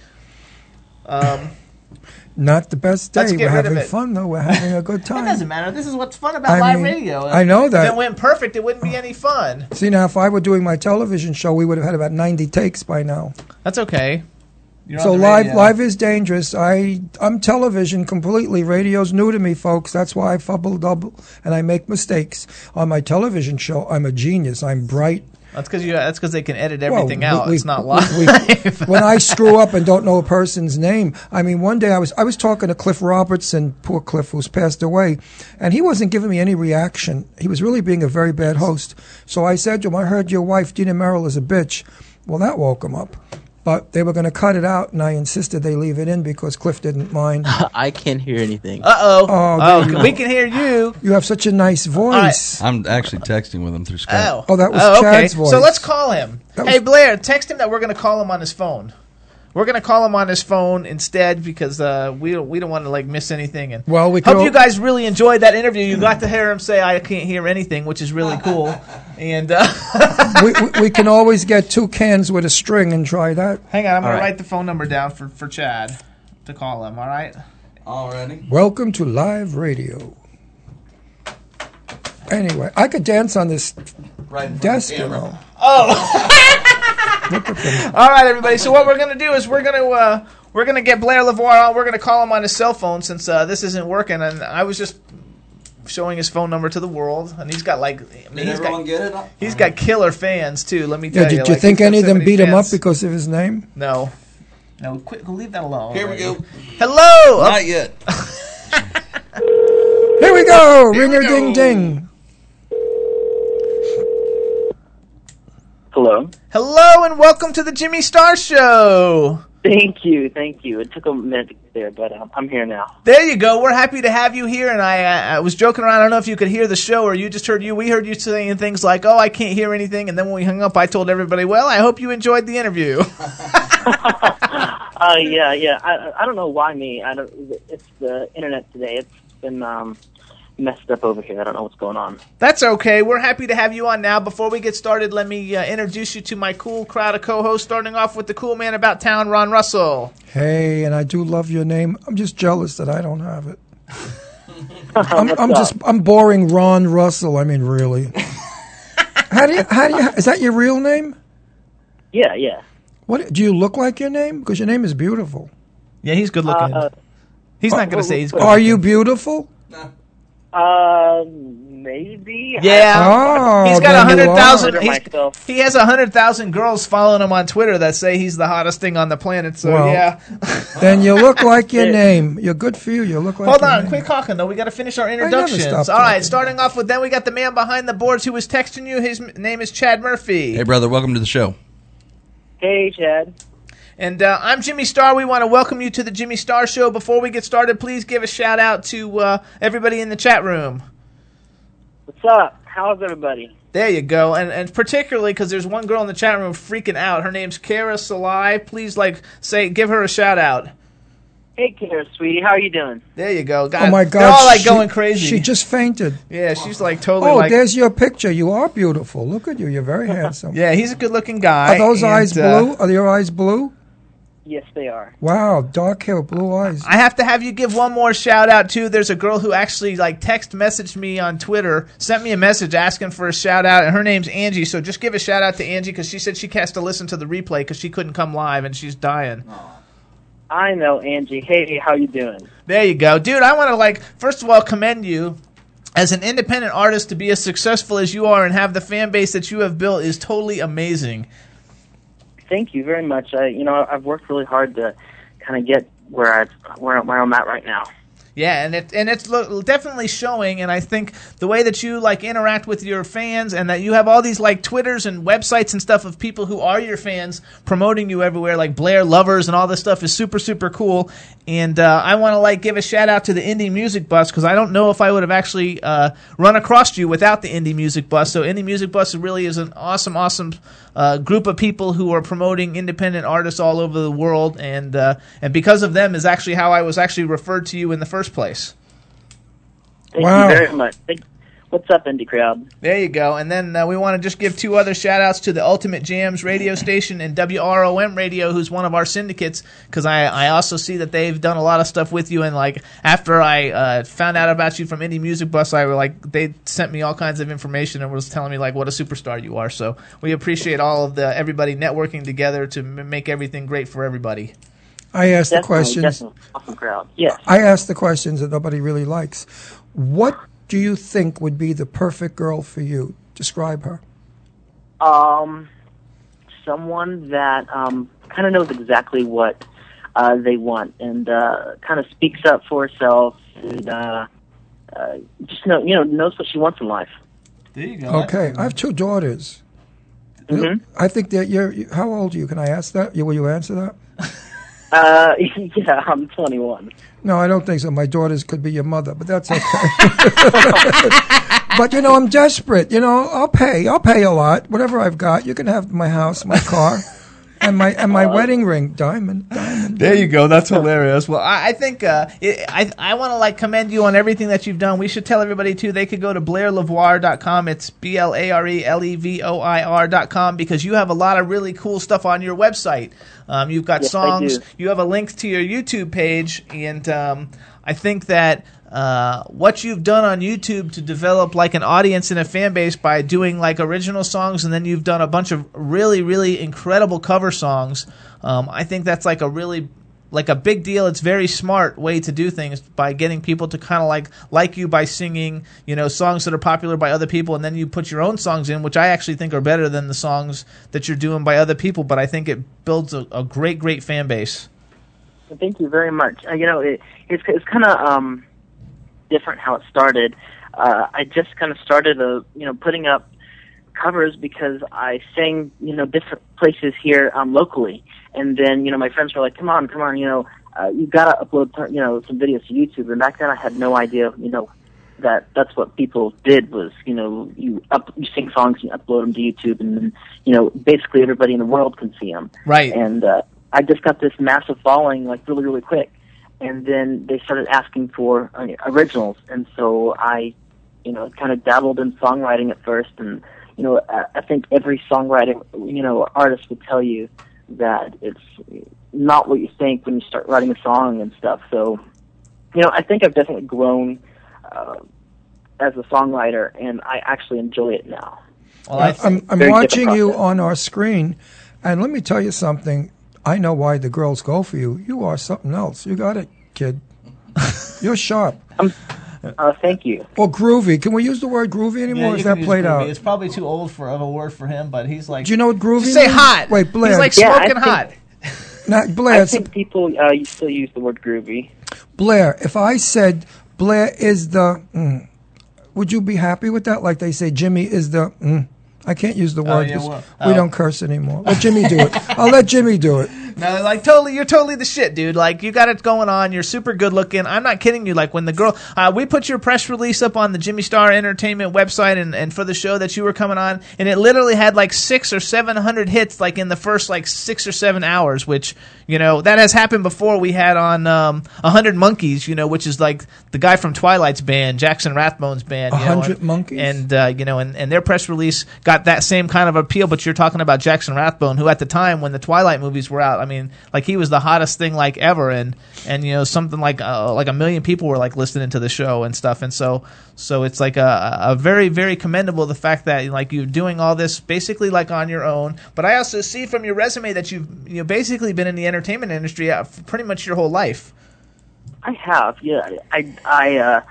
Um, Not the best day. We're having fun though. We're having a good time. it doesn't matter. This is what's fun about I live mean, radio. I know that. If it went perfect, it wouldn't be any fun. See now, if I were doing my television show, we would have had about ninety takes by now. That's okay. So live, radio. live is dangerous. I, I'm television completely. Radio's new to me, folks. That's why I fumble double and I make mistakes on my television show. I'm a genius. I'm bright. That's because you. That's because they can edit Well, everything we- out. we- it's not live. we- when I screw up and don't know a person's name, I mean, one day I was I was talking to Cliff Robertson, poor Cliff, who's passed away, and he wasn't giving me any reaction. He was really being a very bad host. So I said to him, "I heard your wife Dina Merrill is a bitch." Well, that woke him up. But they were going to cut it out, and I insisted they leave it in because Cliff didn't mind. I can't hear anything. Uh oh. Oh, Oh, you we can hear you. You have such a nice voice. I'm actually texting with him through Skype. Oh. Oh, that was oh, okay. Chad's voice. So let's call him. That Hey was- Blare, text him that we're going to call him on his phone. We're going to call him on his phone instead because uh, we don't we don't want to like miss anything. And Well, we hope could- you guys really enjoyed that interview. You got to hear him say I can't hear anything, which is really cool. And uh, we, we, we can always get two cans with a string and try that. hang on, I'm gonna right. write the phone number down for for Chad to call him. All right. Already. Welcome to live radio. Anyway, I could dance on this Right desk, of the you camera. know. All right, everybody. So what we're gonna do is we're gonna uh, we're gonna get Blare LeVoir on. We're gonna call him on his cell phone since uh, this isn't working. And I was just showing his phone number to the world, and he's got like I mean, Did he's everyone got get it? he's got killer fans too. Let me tell Yeah, you. did you like, think any of them many beat him up because of his name? No, no. Quick, go leave that alone. Here we go. Hello. Not yet. Here we go! Here we Ringer go. ding ding. Hello. Hello and welcome to the Jimmy Star Show. Thank you, thank you. It took a minute to get there, but um, I'm here now. There you go. We're happy to have you here. And I, uh, I was joking around. I don't know if you could hear the show or you just heard you. We heard you saying things like, "Oh, I can't hear anything," and then when we hung up, I told everybody, "Well, I hope you enjoyed the interview." Uh, yeah, yeah. I I don't know why me. I don't. It's the internet today. It's been um messed up over here. I don't know what's going on. That's okay. We're happy to have you on now. Before we get started, let me uh, introduce you to my cool crowd of co-hosts. Starting off with the cool man about town, Ron Russell. Hey, and I do love your name. I'm just jealous that I don't have it. I'm, I'm just I'm boring Ron Russell. I mean, really. how do you how do you is that your real name? Yeah, yeah. What do you look like your name? Because your name is beautiful. Yeah, he's good looking. Uh, he's not going to say he's good. Are you beautiful? Uh, maybe. Yeah, Oh, he's got a then you hundred are. thousand. Consider he's- myself. He has a hundred thousand girls following him on Twitter that say he's the hottest thing on the planet. So Well, yeah. Then you look like your name. You're good for you. You look like. Hold your on, name. quick talking though. We got to finish our never introductions. All right, talking. starting off with then we got the man behind the boards who was texting you. His name is Chad Murphy. Hey, brother, welcome to the show. Hey, Chad. And uh, I'm Jimmy Star. We want to welcome you to the Jimmy Star Show. Before we get started, please give a shout out to uh, everybody in the chat room. What's up? How's everybody? There you go, and and particularly because there's one girl in the chat room freaking out. Her name's Kara Salai. Please, like, say, give her a shout out. Hey, Kara, sweetie. How are you doing? There you go. God, Oh my God! they're all like she- going crazy. She just fainted. yeah, she's like totally Oh, like. there's your picture. You are beautiful. Look at you. You're very handsome. Yeah, he's a good-looking guy. Are those and, eyes uh, blue? Are your eyes blue? Yes, they are. Wow, dark hair, blue eyes. I have to have you give one more shout out too. There's a girl who actually like text messaged me on Twitter, sent me a message asking for a shout out, and her name's Angie. So just give a shout out to Angie because she said she has to listen to the replay because she couldn't come live and she's dying. I know, Angie. Hey, how you doing? There you go, dude. I want to like first of all commend you. As an independent artist, to be as successful as you are and have the fan base that you have built is totally amazing. Thank you very much. I, you know, I've worked really hard to kind of get where I where, where I'm at right now. Yeah, and it and it's definitely showing. And I think the way that you like interact with your fans, and that you have all these like Twitters and websites and stuff of people who are your fans promoting you everywhere, like Blare Lovers and all this stuff, is super super cool. And uh, I want to like give a shout out to the Indie Music Bus because I don't know if I would have actually uh, run across you without the Indie Music Bus. So Indie Music Bus really is an awesome awesome uh, group of people who are promoting independent artists all over the world, and uh, and because of them is actually how I was actually referred to you in the first place. Thank Wow. you very much. Thank, what's up, Indie Crowd? There you go. And then uh, we want to just give two other shout outs to the Ultimate Jams radio station and WROM radio, who's one of our syndicates, because I, I also see that they've done a lot of stuff with you. And like after I uh, found out about you from Indie Music Bus, I were like they sent me all kinds of information and was telling me like what a superstar you are. So we appreciate all of the everybody networking together to m- make everything great for everybody. I asked the questions. definitely. Awesome crowd. Yes. I asked the questions that nobody really likes. What do you think would be the perfect girl for you? Describe her. Um, someone that um, kind of knows exactly what uh, they want and uh, kind of speaks up for herself and uh, uh, just know you know knows what she wants in life. There you go. Okay, I have two daughters. Mhm. I think that you're. How old are you? Can I ask that? Will you answer that? Uh, yeah, I'm 21. No, I don't think so. My daughters could be your mother, but that's okay. but you know, I'm desperate. You know, I'll pay. I'll pay a lot. Whatever I've got, you can have my house, my car, and my and my wedding ring, diamond, diamond. There you go. That's hilarious. Well, I, I think uh, it, I I want to like commend you on everything that you've done. We should tell everybody too. They could go to blarelevoir.com. It's b l a r e l e v o i r dot com because you have a lot of really cool stuff on your website. Um, you've got Yes, songs. You have a link to your YouTube page, and um, I think that. Uh, what you've done on YouTube to develop like an audience and a fan base by doing like original songs, and then you've done a bunch of really, really incredible cover songs. Um, I think that's like a really like a big deal. It's very smart way to do things by getting people to kind of like like you by singing, you know, songs that are popular by other people, and then you put your own songs in, which I actually think are better than the songs that you're doing by other people. But I think it builds a, a great, great fan base. Thank you very much. Uh, you know, it, it's it's kind of um, different how it started. Uh, I just kind of started, uh, you know, putting up covers because I sang, you know, different places here um, locally, and then you know my friends were like, "Come on, come on, you know, uh, you gotta upload, you know, some videos to YouTube." And back then I had no idea, you know, that that's what people did was, you know, you up you sing songs, and you upload them to YouTube, and then you know basically everybody in the world can see them. Right. And uh, I just got this massive following like really really quick, and then they started asking for uh, originals, and so I, you know, kind of dabbled in songwriting at first, and you know I, I think every songwriting you know artist would tell you that it's not what you think when you start writing a song and stuff. So, you know, I think I've definitely grown uh, as a songwriter, and I actually enjoy it now. Yeah, I'm, I'm watching you on our screen, and let me tell you something. I know why the girls go for you. You are something else. You got it, kid. You're sharp. Um, Uh, thank you. Or groovy. Can we use the word groovy anymore? you Is that use played groovy. out? It's probably too old for of a word for him, but he's like. Do you know what groovy Just say means? hot. Wait, Blare. He's like Yeah, I smoking think- hot. Not Blare, I think people uh, still use the word groovy. Blare, if I said Blare is the, mm, would you be happy with that? Like they say, Jimmy is the. Mm, I can't use the Oh, word yeah, 'cause well, we oh. don't curse anymore. Let Jimmy do it. I'll let Jimmy do it. No, like totally, you're totally the shit, dude. Like you got it going on. You're super good looking. I'm not kidding you. Like when the girl, uh, we put your press release up on the Jimmy Star Entertainment website and, and for the show that you were coming on, and it literally had like six or seven hundred hits like in the first like six or seven hours. Which you know that has happened before. We had on um, a hundred monkeys, you know, which is like the guy from Twilight's band, Jackson Rathbone's band. 100 Monkeys? and uh, you know, and, and their press release got that same kind of appeal. But you're talking about Jackson Rathbone, who at the time when the Twilight movies were out, I mean, like he was the hottest thing like ever, and and you know something like uh, like a million people were like listening to the show and stuff, and so so it's like a, a very very commendable the fact that like you're doing all this basically like on your own. But I also see from your resume that you've you know basically been in the entertainment industry uh, pretty much your whole life. I have, yeah. I I uh,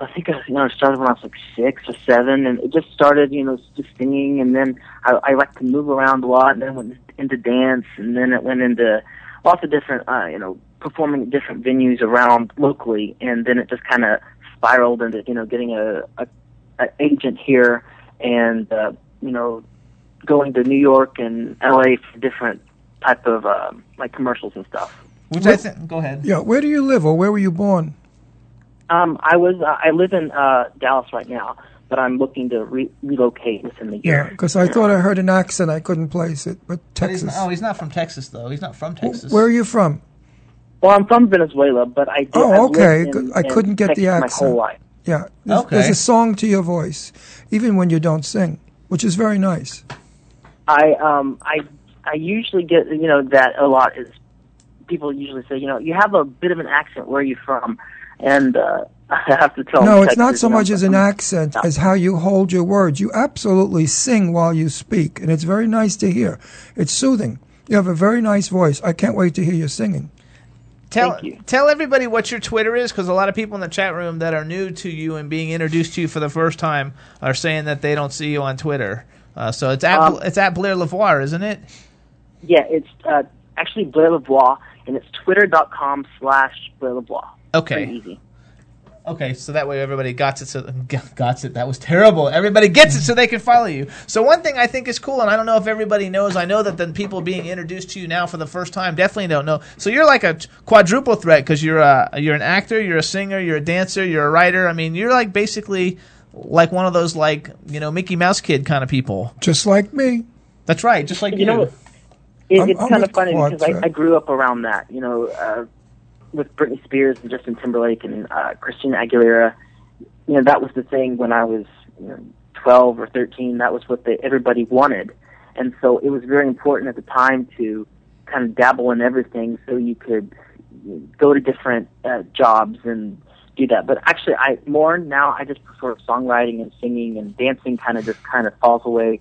I think I you know started when I was like six or seven, and it just started you know just singing, and then I, I like to move around a lot, and then went into dance, and then it went into lots of different uh, you know performing at different venues around locally, and then it just kind of spiraled into you know getting a, a, a agent here, and uh, you know going to New York and L.A. for different type of um, like commercials and stuff. Which I think. Go ahead. Yeah, where do you live or where were you born? Um, I was uh, I live in uh, Dallas right now, but I'm looking to re- relocate within the year. Yeah, because I thought I heard an accent. I couldn't place it, but But he's Texas. not, oh, he's not from Texas though. He's not from Texas. Where are you from? Well, I'm from Venezuela, but I did, Oh, okay. in- I couldn't get Texas the my accent. whole life. Yeah, there's, Okay. there's a song to your voice, even when you don't sing, which is very nice. I um I I usually get you know that a lot is people usually say you know you have a bit of an accent. Where are you from? And uh, I have to tell you. no, it's not so much as an accent as how you hold your words. You absolutely sing while you speak, and it's very nice to hear. It's soothing. You have a very nice voice. I can't wait to hear you singing. Tell tell everybody what your Twitter is, because a lot of people in the chat room that are new to you and being introduced to you for the first time are saying that they don't see you on Twitter. Uh, so it's at Um, it's at Blare LeVoir, isn't it? Yeah, it's uh, actually Blare LeVoir, and it's twitter.com slash Blare LeVoir. Okay. Pretty easy. Okay, so that way everybody got it. So got it. That was terrible. Everybody gets it, so they can follow you. So one thing I think is cool, and I don't know if everybody knows. I know that the people being introduced to you now for the first time definitely don't know. So you're like a quadruple threat because you're a you're an actor, you're a singer, you're a dancer, you're a writer. I mean, you're like basically like one of those like you know Mickey Mouse kid kind of people. Just like me. That's right, just like you. You know, It, I'm- it's I'm kind of funny because I, I grew up around that, you know, uh, with Britney Spears and Justin Timberlake and uh, Christina Aguilera. You know, that was the thing when I was you know, 12 or 13. That was what they, everybody wanted. And so it was very important at the time to kind of dabble in everything so you could go to different uh, jobs and do that. But actually, I more now I just prefer songwriting and singing and dancing. Kind of just kind of falls away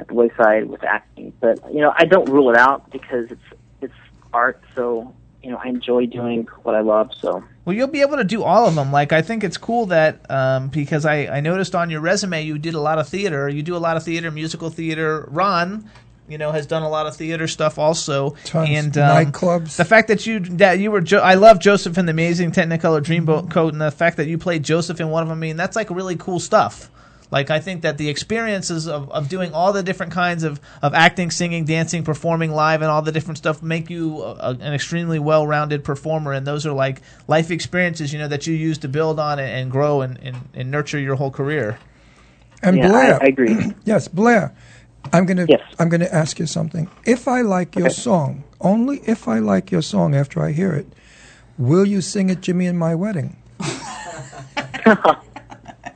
at the wayside with acting. But you know, I don't rule it out because it's it's art. So you know, I enjoy doing what I love. So Well, you'll be able to do all of them. Like I think it's cool that um, because I, I noticed on your resume you did a lot of theater. You do a lot of theater, musical theater. Ron, you know, has done a lot of theater stuff also. Tons. And um, Nightclubs. The fact that you that you were jo- I love Joseph in the Amazing Technicolor Dreamboat Coat, and the fact that you played Joseph in one of them. I mean, that's like really cool stuff. Like I think that the experiences of, of doing all the different kinds of, of acting, singing, dancing, performing live, and all the different stuff make you a, an extremely well rounded performer. And those are like life experiences, you know, that you use to build on and, and grow and, and, and nurture your whole career. And Yeah, Blare, I agree. yes, Blare, I'm gonna I'm gonna ask you something. If I like your song, only if I like your song after I hear it, will you sing it, Jimmy, in my wedding?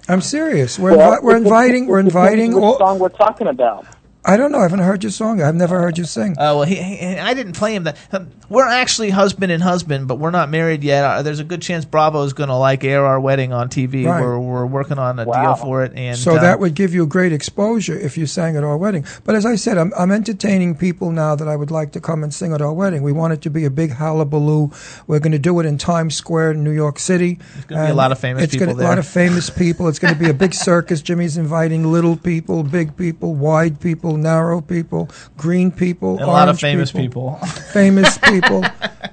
I'm serious. We're Well, invi- we're it- it- inviting we're inviting all. song we're talking about? I don't know. I haven't heard your song. I've never heard you sing. Uh, well, he, he, I didn't play him that. um, We're actually husband and husband, but we're not married yet. Uh, there's a good chance Bravo is going to like air our wedding on TV. Right. We're we're working on a deal for it, and so uh, that would give you great exposure if you sang at our wedding. But as I said, I'm, I'm entertaining people now that I would like to come and sing at our wedding. We want it to be a big hullabaloo. We're going to do it in Times Square in New York City. It's gonna be a lot of famous it's people gonna, A lot of famous people. It's going to be a big circus. Jimmy's inviting little people, big people, wide people, narrow people, green people, And a lot of famous people. famous people.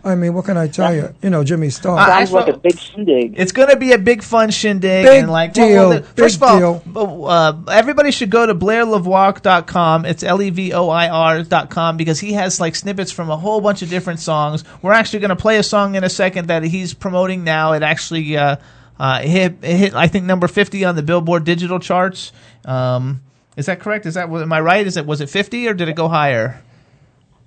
I mean, what can I tell you? You know, Jimmy Star. Sounds like a big shindig. It's going to be a big fun shindig. Big and like, deal, well, well, first big of all, uh, everybody should go to blarelevoir.com. It's L E V O I R.com because he has like snippets from a whole bunch of different songs. We're actually going to play a song in a second that he's promoting now. It actually uh, uh, hit, it hit, I think, number 50 on the Billboard digital charts. Um, is that correct? Is that am I right? Is it was it 50 or did it go higher?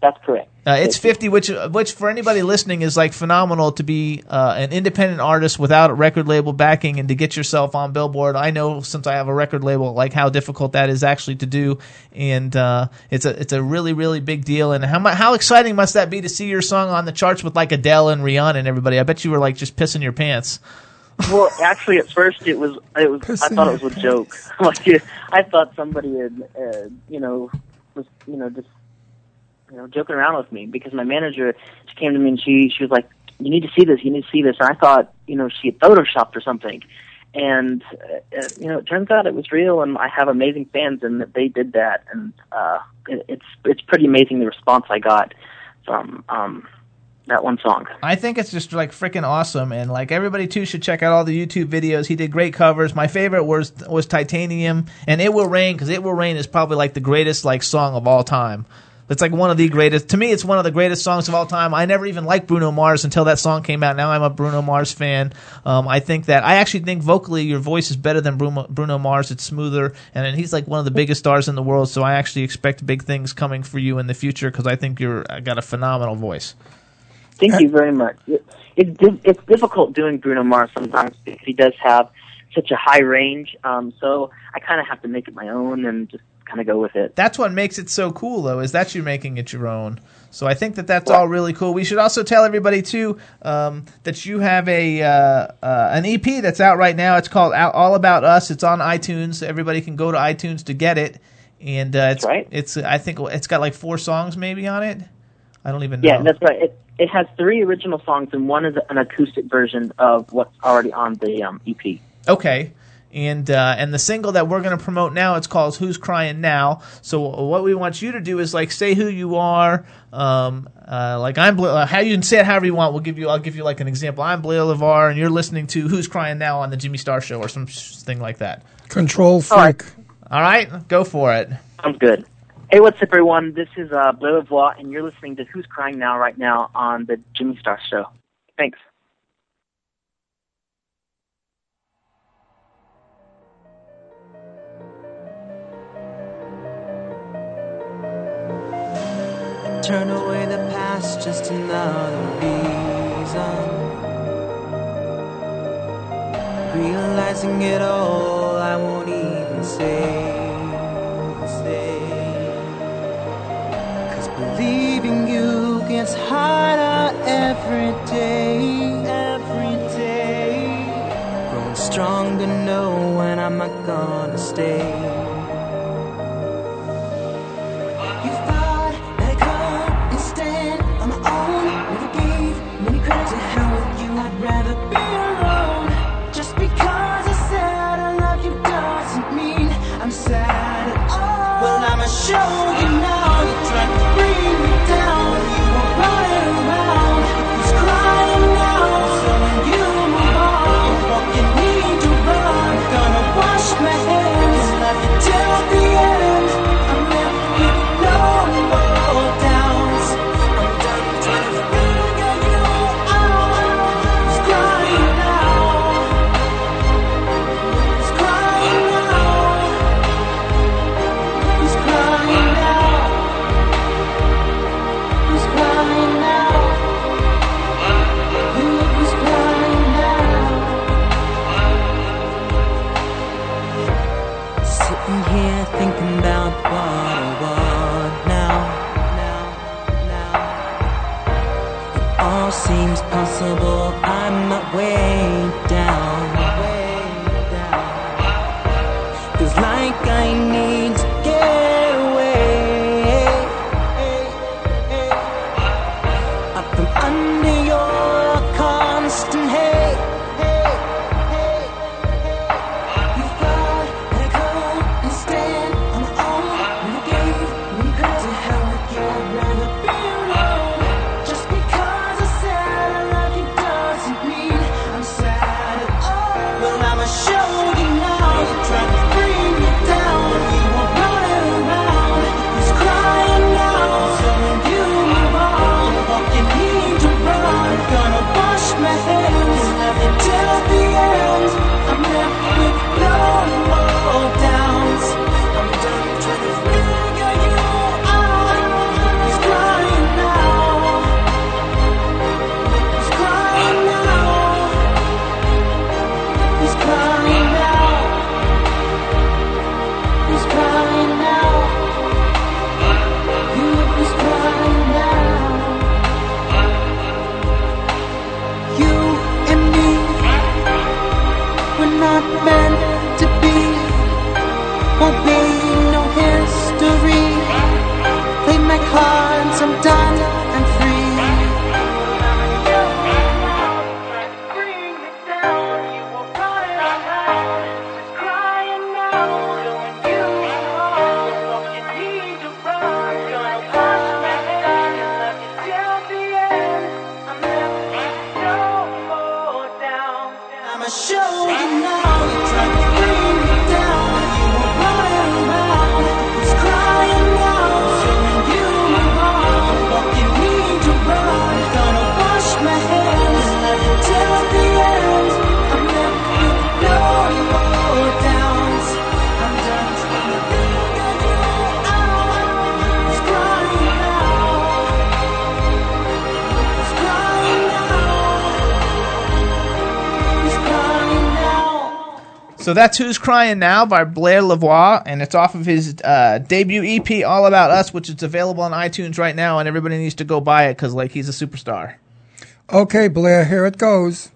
That's correct. Uh, it's 50, which which for anybody listening is like phenomenal to be uh, an independent artist without a record label backing and to get yourself on Billboard. I know since I have a record label, like how difficult that is actually to do, and uh, it's a it's a really really big deal. And how how exciting must that be to see your song on the charts with like Adele and Rihanna and everybody? I bet you were like just pissing your pants. Well, actually, at first it was it was I thought it was a joke. like I thought somebody had uh, you know was you know just you know joking around with me because my manager she came to me and she she was like you need to see this. You need to see this. And I thought you know she had photoshopped or something. And uh, uh, you know it turns out it was real and I have amazing fans and that they did that. And uh it, it's it's pretty amazing the response I got from um that one song. I think it's just like freaking awesome, and like everybody too should check out all the YouTube videos. He did great covers. My favorite was was Titanium and It Will Rain because It Will Rain is probably like the greatest like song of all time. It's like one of the greatest. To me, it's one of the greatest songs of all time. I never even liked Bruno Mars until that song came out. Now I'm a Bruno Mars fan. Um, I think that I actually think vocally your voice is better than Bruno, Bruno Mars. It's smoother, and then he's like one of the biggest stars in the world. So I actually expect big things coming for you in the future because I think you're got a phenomenal voice. Thank you very much. It, it, it's difficult doing Bruno Mars sometimes because he does have such a high range. Um, so I kind of have to make it my own and just kind of go with it. That's what makes it so cool, though, is that you're making it your own. So I think that that's all really cool. We should also tell everybody too um, that you have a uh, uh, an EP that's out right now. It's called All About Us. It's on iTunes. Everybody can go to iTunes to get it. And uh, it's it's I think it's got like four songs maybe on it. I don't even know. Yeah, that's right. It, it has three original songs and one is an acoustic version of what's already on the um, EP. Okay. And uh, and the single that we're going to promote now, it's called "Who's Crying Now." So what we want you to do is like say who you are, um, uh, like I'm uh, how you can say it however you want. We'll give you I'll give you like an example. I'm Blare LeVoir, and you're listening to "Who's Crying Now" on the Jimmy Star Show or something like that. Control freak. All right, go for it. Sounds good. Hey, what's up, everyone? This is uh, Blare LeVoir, and you're listening to Who's Crying Now right now on the Jimmy Star Show. Thanks. Turn away the past, just another reason. Realizing it all, I won't even say. Believing you gets harder every day, every day. Growing strong to know when I'm not gonna stay. Won't So that's Who's Crying Now by Blare LeVoir, and it's off of his uh, debut EP, All About Us, which is available on iTunes right now, and everybody needs to go buy it because, like, he's a superstar. Okay, Blare, here it goes.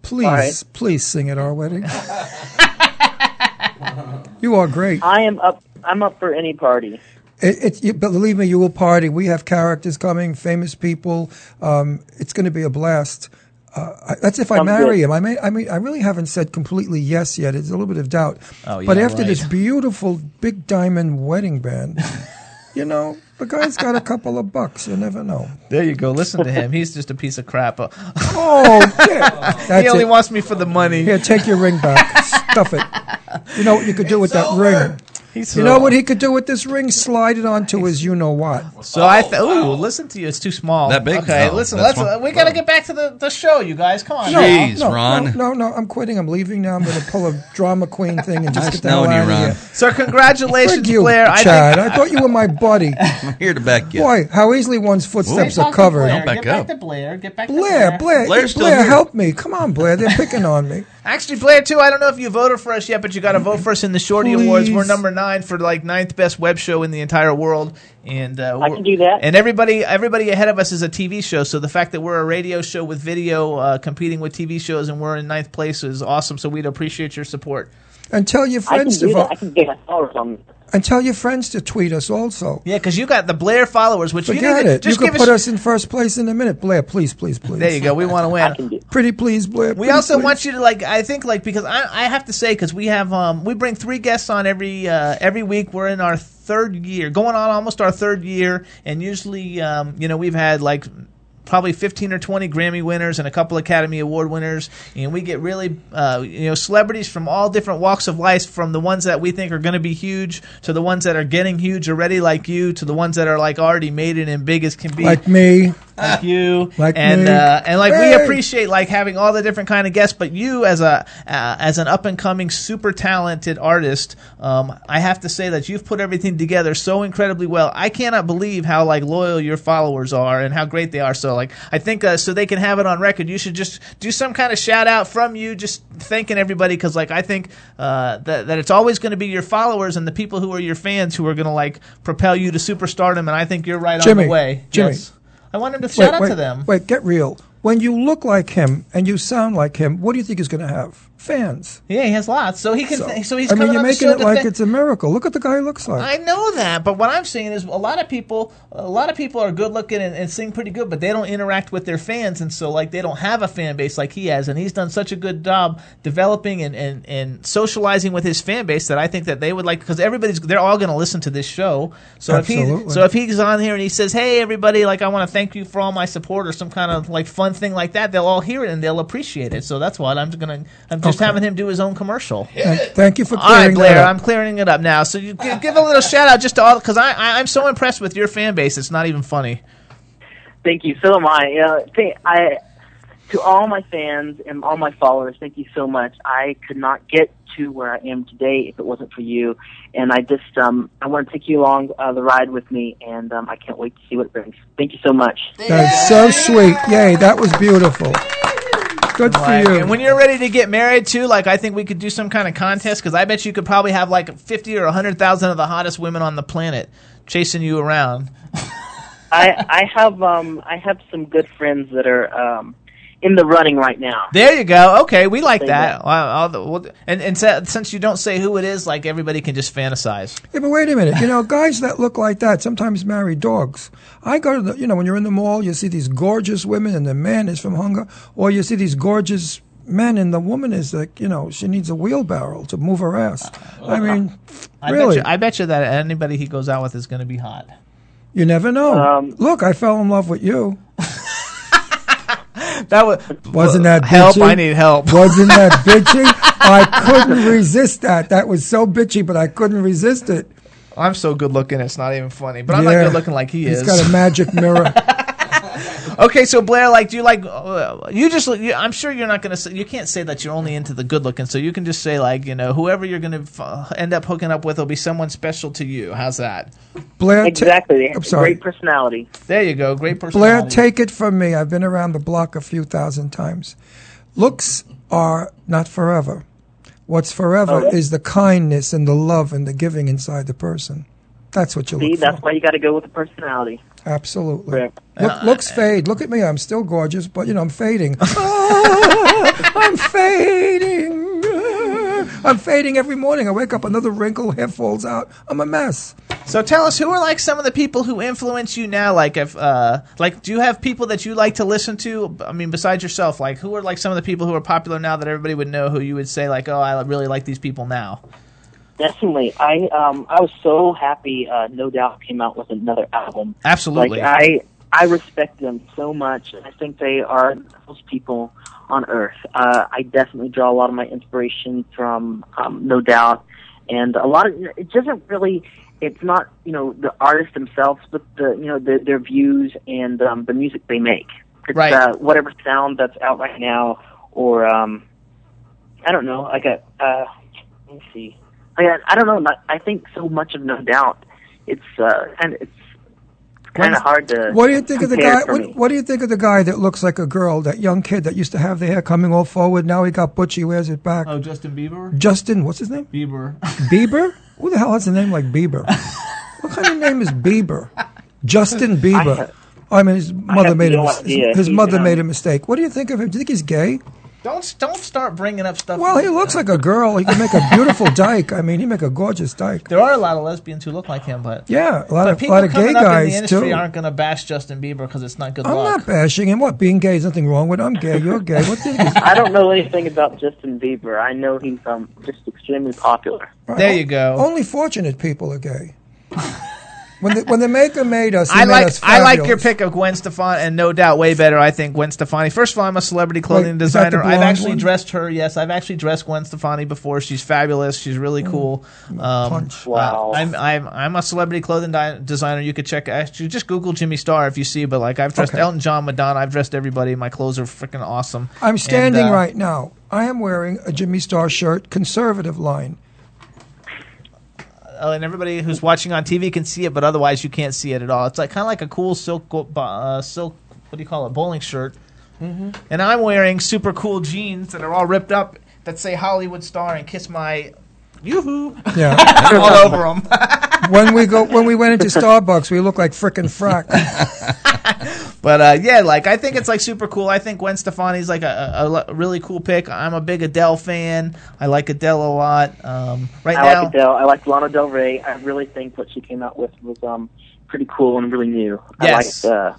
Please, All right. please sing at our wedding. you are great. I am up. I'm up for any party. It, it, you, but believe me, you will party. We have characters coming, famous people. Um, it's going to be a blast. Uh, that's if I Sounds marry good. him. I may, I mean, I really haven't said completely yes yet. It's a little bit of doubt. Oh, but yeah, after this beautiful big diamond wedding band, you know, the guy's got a couple of bucks. You never know. There you go. Listen to him. He's just a piece of crap. Oh, yeah. he only it. wants me for the money. Here, take your ring back. Stuff it. You know what you could do with that ring? He's You so- know what he could do with this ring? Slide it onto his you know what. So I th- ooh, listen to you. It's too small. That big? Okay, No, listen. Let's. fine. Uh, we got to get back to the, the show, you guys. Come on. No. Jeez, no, Ron. No, no, no, I'm quitting. I'm leaving now. I'm going to pull a drama queen thing and just get the hell out of Ron. here. So congratulations, Frig you, Blare. I Chad. think, I thought you were my buddy. I'm here to back you. Boy, how easily one's footsteps Talk are covered. Blare. Don't back Get up. back to Blare. Get back to Blare, Blare, Blare's Blare, help me. Come on, Blare. They're picking on me. Actually, Blare, too. I don't know if you voted for us yet, but you got to vote for us in the Shorty Awards. We're number nine for like ninth best web show in the entire world, and uh, I can do that. And everybody, everybody ahead of us is a TV show. So the fact that we're a radio show with video uh, competing with TV shows and we're in ninth place is awesome. So we'd appreciate your support. And tell your I can friends to do that. I can get followers on. And tell your friends to tweet us also. Yeah, because you got the Blare followers, which Forget you need to, it. You Just could give put us. us in first place in a minute. Blare, please, please, please. there you go. We want to win. Pretty please, Blare. We also please. want you to like. I think like because I, I have to say because we have um we bring three guests on every uh, every week. We're in our third year, going on almost our third year, and usually um you know we've had like probably 15 or 20 Grammy winners and a couple Academy Award winners, and we get really uh, you know celebrities from all different walks of life, from the ones that we think are going to be huge to the ones that are getting huge already, like you, to the ones that are like already made it and big as can be Like me. Like you, Like and me. uh, and like we appreciate like having all the different kind of guests. But you, as a uh, as an up and coming, super talented artist, um, I have to say that you've put everything together so incredibly well. I cannot believe how like loyal your followers are and how great they are. So like I think uh, so they can have it on record. You should just do some kind of shout out from you, just thanking everybody because like I think uh, that that it's always going to be your followers and the people who are your fans who are going to like propel you to superstardom. And I think you're right Jimmy, on the way. Jimmy. Yes. I want him to shout out wait, to them. Wait, get real. When you look like him and you sound like him, what do you think he's going to have? Fans. Yeah, he has lots. So he can. So, he's I mean, you're making it like fa- it's a miracle. Look at the guy he looks like. I know that, but what I'm saying is a lot of people, a lot of people are good looking and, and sing pretty good, but they don't interact with their fans, and so like they don't have a fan base like he has, and he's done such a good job developing and, and, and socializing with his fan base that I think that they would like because everybody's they're all going to listen to this show. So if he so if he's on here and he says, "Hey everybody, like I want to thank you for all my support" or some kind of like fun thing like that, they'll all hear it and they'll appreciate it. So that's what I'm gonna I'm just Okay. having him do his own commercial. Thank, thank you for All right, Blare, that up. I'm clearing it up now. So you give, give a little shout out just to all because I, I I'm so impressed with your fan base. It's not even funny. Thank you. So am I. Uh, th- I to all my fans and all my followers, thank you so much. I could not get to where I am today if it wasn't for you. And I just um, I want to take you along uh, the ride with me, and um, I can't wait to see what it brings. Thank you so much. That's so sweet. Yay, that was beautiful. Good for you. And when you're ready to get married too, like I think we could do some kind of contest because I bet you could probably have like fifty or hundred thousand of the hottest women on the planet chasing you around. I I have um I have some good friends that are um in the running right now. There you go. Okay, we like Say that. Well, I'll- well, and and sa- since you don't say who it is, like everybody can just fantasize. Yeah, but wait a minute. You know, guys that look like that sometimes marry dogs. I go to the, you know, when you're in the mall, you see these gorgeous women and the man is from hunger, or you see these gorgeous men and the woman is like, you know, she needs a wheelbarrow to move her ass. I mean, I really, bet you, I bet you that anybody he goes out with is going to be hot. you never know. Um, Look, I fell in love with you. That was Wasn't that help? bitchy? I need help. Wasn't that bitchy? I couldn't resist that. That was so bitchy, but I couldn't resist it. I'm so good looking, it's not even funny. But I'm Yeah. not good looking like he He's is. He's got a magic mirror. okay, so Blare, like, do you like? Uh, you just, you, I'm sure you're not gonna. Say, you can't say that you're only into the good looking. So you can just say like, you know, whoever you're gonna f- end up hooking up with will be someone special to you. How's that? Blare, ta- Exactly. They I'm sorry. Great personality. There you go. Great personality. Blare, take it from me. I've been around the block a few thousand times. Looks are not forever. What's forever Okay. is the kindness and the love and the giving inside the person. That's what you See, look that's why you got to go with the personality. Absolutely. Right. Look, looks fade. Look at me. I'm still gorgeous, but you know I'm fading. Ah, I'm fading. I'm fading every morning. I wake up, another wrinkle, hair falls out. I'm a mess. So tell us, who are like some of the people who influence you now? Like, if uh, like, do you have people that you like to listen to? I mean, besides yourself, like, who are like some of the people who are popular now that everybody would know? Who you would say like, oh, I really like these people now. Definitely. I um I was so happy uh No Doubt came out with another album. Absolutely. Like I I respect them so much. I think they are those people on earth. Uh I definitely draw a lot of my inspiration from um No Doubt and a lot of it doesn't really it's not, you know, the artists themselves but the you know, the, their views and um the music they make. It's Right. uh whatever sound that's out right now or um I don't know, like a uh let me see. I, I don't know. Not, I think so much of No Doubt. It's uh, and it's kind of hard to. What do you think of the guy? What, what do you think of the guy that looks like a girl? That young kid that used to have the hair coming all forward. Now he got butchy. Wears it back. Oh, Justin Bieber. Justin, what's his name? Bieber. Bieber? Who the hell has a name like Bieber? what kind of name is Bieber? Justin Bieber. I, mean, his mother made no mis- idea. his He's, mother made a mistake. What do you think of him? Do you think he's gay? Don't don't start bringing up stuff. Well, he looks like a girl. He can make a beautiful dyke. I mean, he make a gorgeous dyke. There are a lot of lesbians who look like him, but Yeah, a lot of people lot of gay up in the guys industry too. aren't going to bash Justin Bieber because it's not good I'm luck. not bashing him. What being gay is nothing wrong with. I'm gay. You're gay. What do you think? I don't know anything about Justin Bieber. I know he's um just extremely popular. There you go. Only fortunate people are gay. when the when the maker made us, he I made like us I like your pick of Gwen Stefani, and no doubt way better. I think Gwen Stefani. First of all, I'm a celebrity clothing Wait, is that the designer. I've actually one? dressed her. Yes, I've actually dressed Gwen Stefani before. She's fabulous. She's really cool. Um, punch. Wow. uh, I'm I'm I'm a celebrity clothing di- designer. You could check actually just Google Jimmy Star if you see. But like I've dressed Okay. Elton John, Madonna. I've dressed everybody. My clothes are freaking awesome. I'm standing And, uh, right now. I am wearing a Jimmy Star shirt, conservative line. Uh, and everybody who's watching on TV can see it, but otherwise you can't see it at all. It's like kind of like a cool silk uh, silk. What do you call it? Bowling shirt. Mm-hmm. And I'm wearing super cool jeans that are all ripped up that say Hollywood Star and kiss my yoo-hoo Yeah. all over them. when we go when we went into Starbucks, we look like frickin' frack. but uh, yeah, like I think it's like super cool. I think Gwen Stefani's like a, a, a really cool pick. I'm a big Adele fan. I like Adele a lot. Um, right I now, like Adele. I like Lana Del Rey. I really think what she came out with was um pretty cool and really new. Yes. I like uh,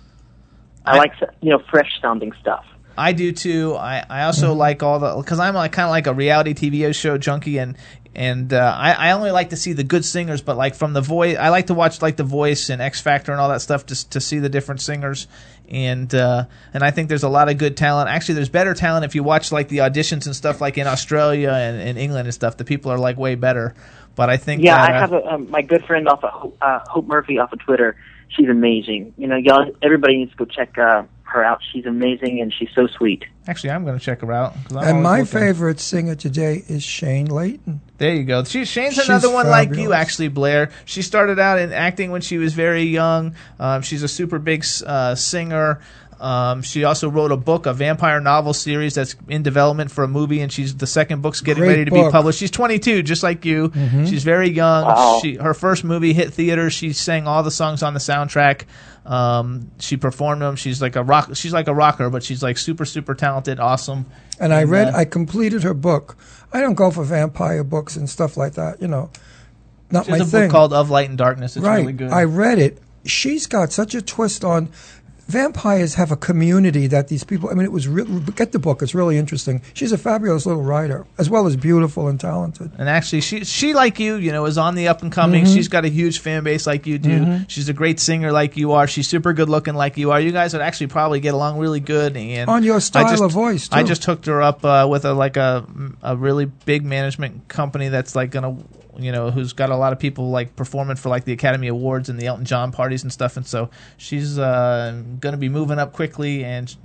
I, like you know fresh sounding stuff. I do too. I, I also like all the because I'm like kind of like a reality TV show junkie and and uh, I, I only like to see the good singers, but like from the voice, I like to watch like the Voice and X Factor and all that stuff just to see the different singers. And uh, and I think there's a lot of good talent. Actually, there's better talent if you watch like the auditions and stuff like in Australia and, and England and stuff. The people are like way better. But I think Yeah, that, I have a, um, my good friend off of Hope, uh, Hope Murphy off of Twitter. She's amazing. You know, y'all, everybody needs to go check uh, her out. She's amazing and she's so sweet. actually I'm going to check her out. And my looking. favorite singer today is Shayne Leighton. There you go. She, Shayne's She's another one like you, actually, Blare. She started out in acting when she was very young. Um, she's a super big uh, singer. Um, she also wrote a book, a vampire novel series that's in development for a movie, and she's the second book's getting Great ready to book. be published. She's 22, just like you. Mhm. She's very young. Wow. She her first movie hit theaters. She sang all the songs on the soundtrack. Um, she performed them. She's like a rock. She's like a rocker, but she's like super super talented, awesome. And I read, uh, I completed her book. I don't go for vampire books and stuff like that, you know. Not my a thing. book called Of Light and Darkness. It's right. really good. I read it. She's got such a twist on vampires have a community that these people. I mean, it was real. Get the book; it's really interesting. She's a fabulous little writer, as well as beautiful and talented. And actually, she she like you, you know, is on the up and coming. Mhm. She's got a huge fan base like you do. Mhm. She's a great singer like you are. She's super good looking like you are. You guys would actually probably get along really good. And On your style just- of voice, I just hooked her up uh, with a like a a really big management company that's like gonna. You know, who's got a lot of people like performing for like the Academy Awards and the Elton John parties and stuff, and so she's uh, going to be moving up quickly, and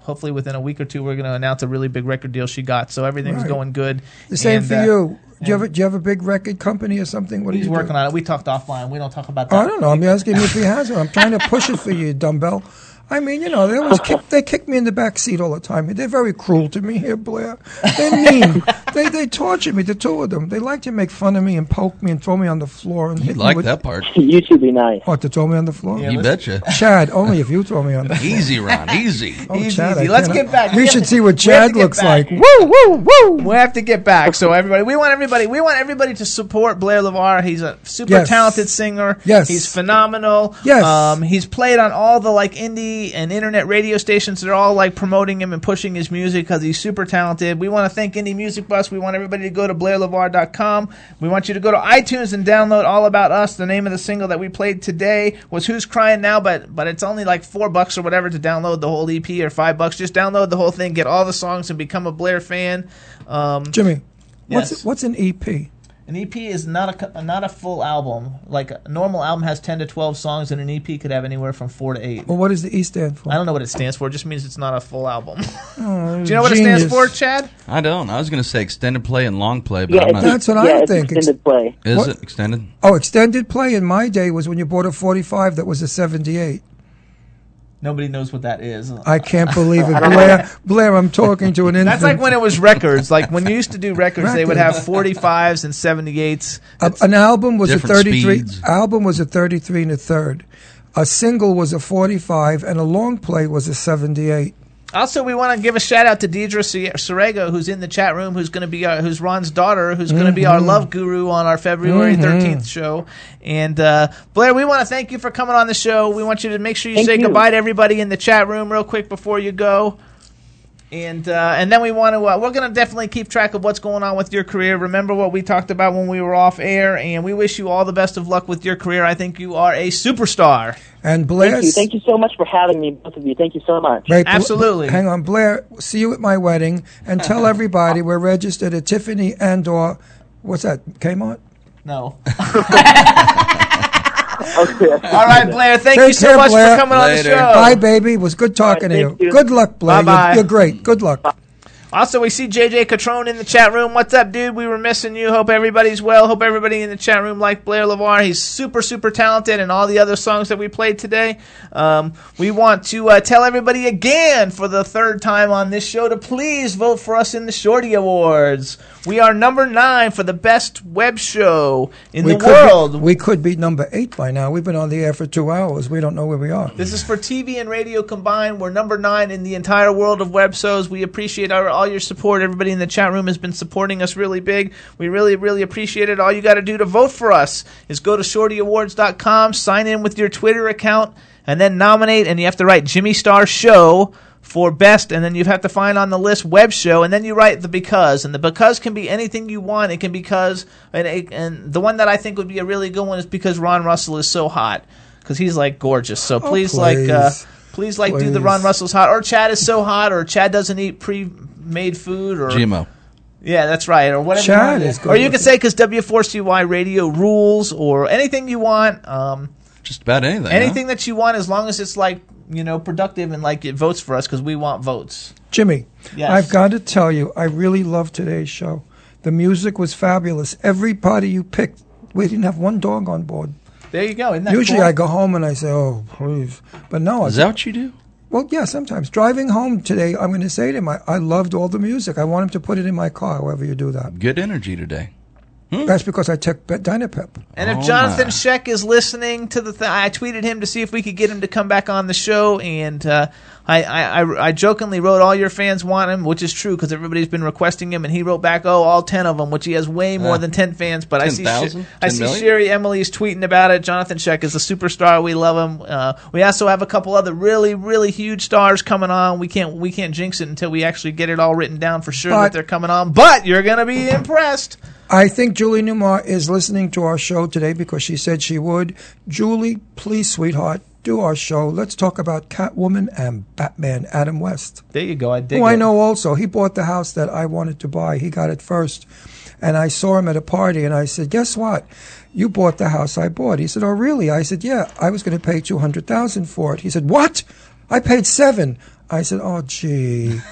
hopefully within a week or two, we're going to announce a really big record deal she got. So everything's Right. going good. The same And, for uh, you. Do you have a, do you have a big record company or something? What He's you working on it. We talked offline. We don't talk about that. I don't know. I'm asking if he has one. I'm trying to push it for you, dumbbell. I mean, you know, they always kick, they kick me in the back seat all the time. They're very cruel to me here, Blare. They're mean. they they torture me. The two of them. They like to make fun of me and poke me and throw me on the floor and You hit me like with- that part. you should be nice. What to throw me on the floor? You betcha. Chad, only if you throw me on the floor. Easy, Ron. Easy. Oh, Easy, Chad, easy. Let's get back. We should to- see what we have to Chad looks back. like. Woo, woo, woo. We have to get back. So everybody, we want everybody, we want everybody to support Blare LeVoir. He's a super Yes. talented singer. Yes. he's phenomenal. Yes. um, he's played on all the like indie and internet radio stations. They're all like promoting him and pushing his music because he's super talented. We want to thank Indie Music Bus. We want everybody to go to blarelevoir.com. We want you to go to iTunes and download All About Us. The name of the single that we played today was Who's Crying Now, but but it's only like four bucks or whatever to download the whole EP or five bucks. Just download the whole thing, get all the songs, and become a Blare fan. Um, Jimmy, what's Yes. what's an E EP? An EP is not a not a full album. Like a normal album has ten to twelve songs, and an EP could have anywhere from four to eight. Well, what does the E stand for? I don't know what it stands for. It just means it's not a full album. Oh, Do you know what it stands for, Chad? I don't. I was going to say extended play and long play, but Yeah, I'm not. That's what yeah, I it's think. Extended play. Is What? it extended? Oh, extended play in my day was when you bought a 45 that was a 78. Nobody knows what that is. I can't believe it. I don't know. Blare, Blare, I'm talking to an infant. That's like when it was records. Like when you used to do records, they would have 45s and 78s. A- an album was a Different 33 speeds. album was a 33 and a third. A single was a 45 and a long play was a 78. Also, we want to give a shout out to Deidre Sorego, who's in the chat room, who's going to be our, who's Ron's daughter, who's going to be our Mhm. love guru on our February Mhm. 13th show. And uh, Blare, we want to thank you for coming on the show. We want you to make sure you Thank say you. goodbye to everybody in the chat room real quick before you go. And uh, and then we want to uh, we're going to definitely keep track of what's going on with your career. Remember what we talked about when we were off air, and we wish you all the best of luck with your career. I think you are a superstar. And Blare Thank you. Thank you so much for having me, both of you. Thank you so much. Right, Bla- Absolutely. Hang on, Blare. See you at my wedding, and tell everybody we're registered at Tiffany and or what's that? Kmart. No. Okay. All right, Blare. Thank Take you so care, much Blare. for coming on the show. Bye, baby. It was good talking All right, to you. you. Good luck, Blare. Bye-bye. You're, you're great. Good luck. Also, we see JJ Catrone in the chat room. What's up, dude? We were missing you. Hope everybody's well. Hope everybody in the chat room like Blare LeVoir. He's super, super talented, and all the other songs that we played today. Um, we want to uh, tell everybody again for the third time on this show to please vote for us in the Shorty Awards. We are number nine for the best web show in the world. Be, we could be number eight by now. We've been on the air for two hours. We don't know where we are. This is for TV and radio combined. We're number nine in the entire world of web shows. We appreciate our, all your support. Everybody in the chat room has been supporting us really big. We really, really appreciate it. All you got to do to vote for us is go to shortyawards.com, sign in with your Twitter account, and then nominate. And you have to write Jimmy Star Show for best, and then you have to find on the list web show, and then you write the because, and the because can be anything you want. It can be because, and, it- and the one that I think would be a really good one is because Ron Russell is so hot because he's like gorgeous. So please, like, uh, please. please, like, do the Please. Ron Russell's hot, or Chad is so hot, or Chad doesn't eat pre-made food, or GMO. yeah, that's right. Or whatever. Chad you is Or you with can say because W4CY radio rules, or anything you want. Um, Just about anything. huh? anything that you want, as long as it's like you know productive and like it votes for us because we want votes. Jimmy, Yes. I've got to tell you, I really love today's show. The music was fabulous. Every party you picked, we didn't have one dog on board. There you go. Isn't that Usually cool? I go home and I say, oh, please. But no. Is I, that what you do? well, yeah, sometimes. Driving home today, I'm going to say to him, I, I loved all the music. I want him to put it in my car, however you do that. Good energy today. That's because I took Be- Dynapep. And if Oh, Jonathan my. Sheck is listening to the thing, I tweeted him to see if we could get him to come back on the show. And uh, I, I, I, I jokingly wrote, "All your fans want him," which is true because everybody's been requesting him. And he wrote back, "Oh, all ten of them," which he has way more Uh, than ten fans. But I see, 10,000? Sh- I see million? Sherry Emily's tweeting about it. Jonathan Sheck is a superstar. We love him. Uh, we also have a couple other really, really huge stars coming on. We can't, we can't jinx it until we actually get it all written down for sure But- that they're coming on. But you're gonna be impressed. I think Julie Newmar is listening to our show today because she said she would. Julie, please, sweetheart, do our show. Let's talk about Catwoman and Batman, Adam West. There you go. I dig Who it. I know also. He bought the house that I wanted to buy. He got it first. And I saw him at a party and I said, Guess what? You bought the house I bought. He said, Oh really? I said, Yeah, I was gonna pay two hundred thousand for it. He said, What? I paid seven. I said, Oh gee.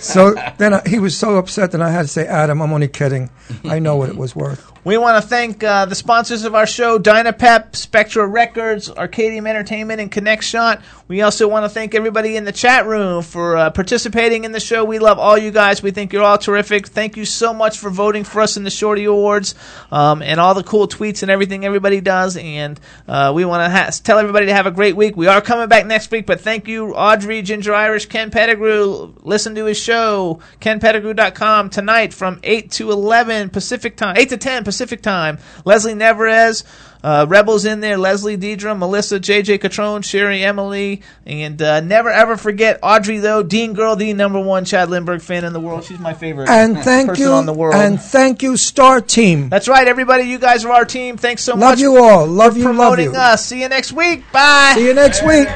so then I, he was so upset that I had to say, Adam, I'm only kidding. I know what it was worth. We want to thank uh, the sponsors of our show, Dynapep, Spectra Records, Arcadium Entertainment, and Connect Shot. We also want to thank everybody in the chat room for uh, participating in the show. We love all you guys. We think you're all terrific. Thank you so much for voting for us in the Shorty Awards um, and all the cool tweets and everything everybody does. And uh, we want to ha- tell everybody to have a great week. We are coming back next week, but thank you, Audrey, Ginger Irish, Ken Pettigrew. Listen to his show, kenpettigrew.com, tonight from 8 to 11 Pacific time, 8 to 10 Pacific time. Leslie Neverez, uh, Rebels in there, Leslie Deidre, Melissa, JJ Catrone, Sherry Emily, and uh, never ever forget Audrey, though, Dean Girl, the number one Chad Lindberg fan in the world. She's my favorite And thank person you on the world. and thank you, Star Team. That's right, everybody. You guys are our team. Thanks so Love much Love you all. Love you, love you. us. See you next week. Bye. See you next week.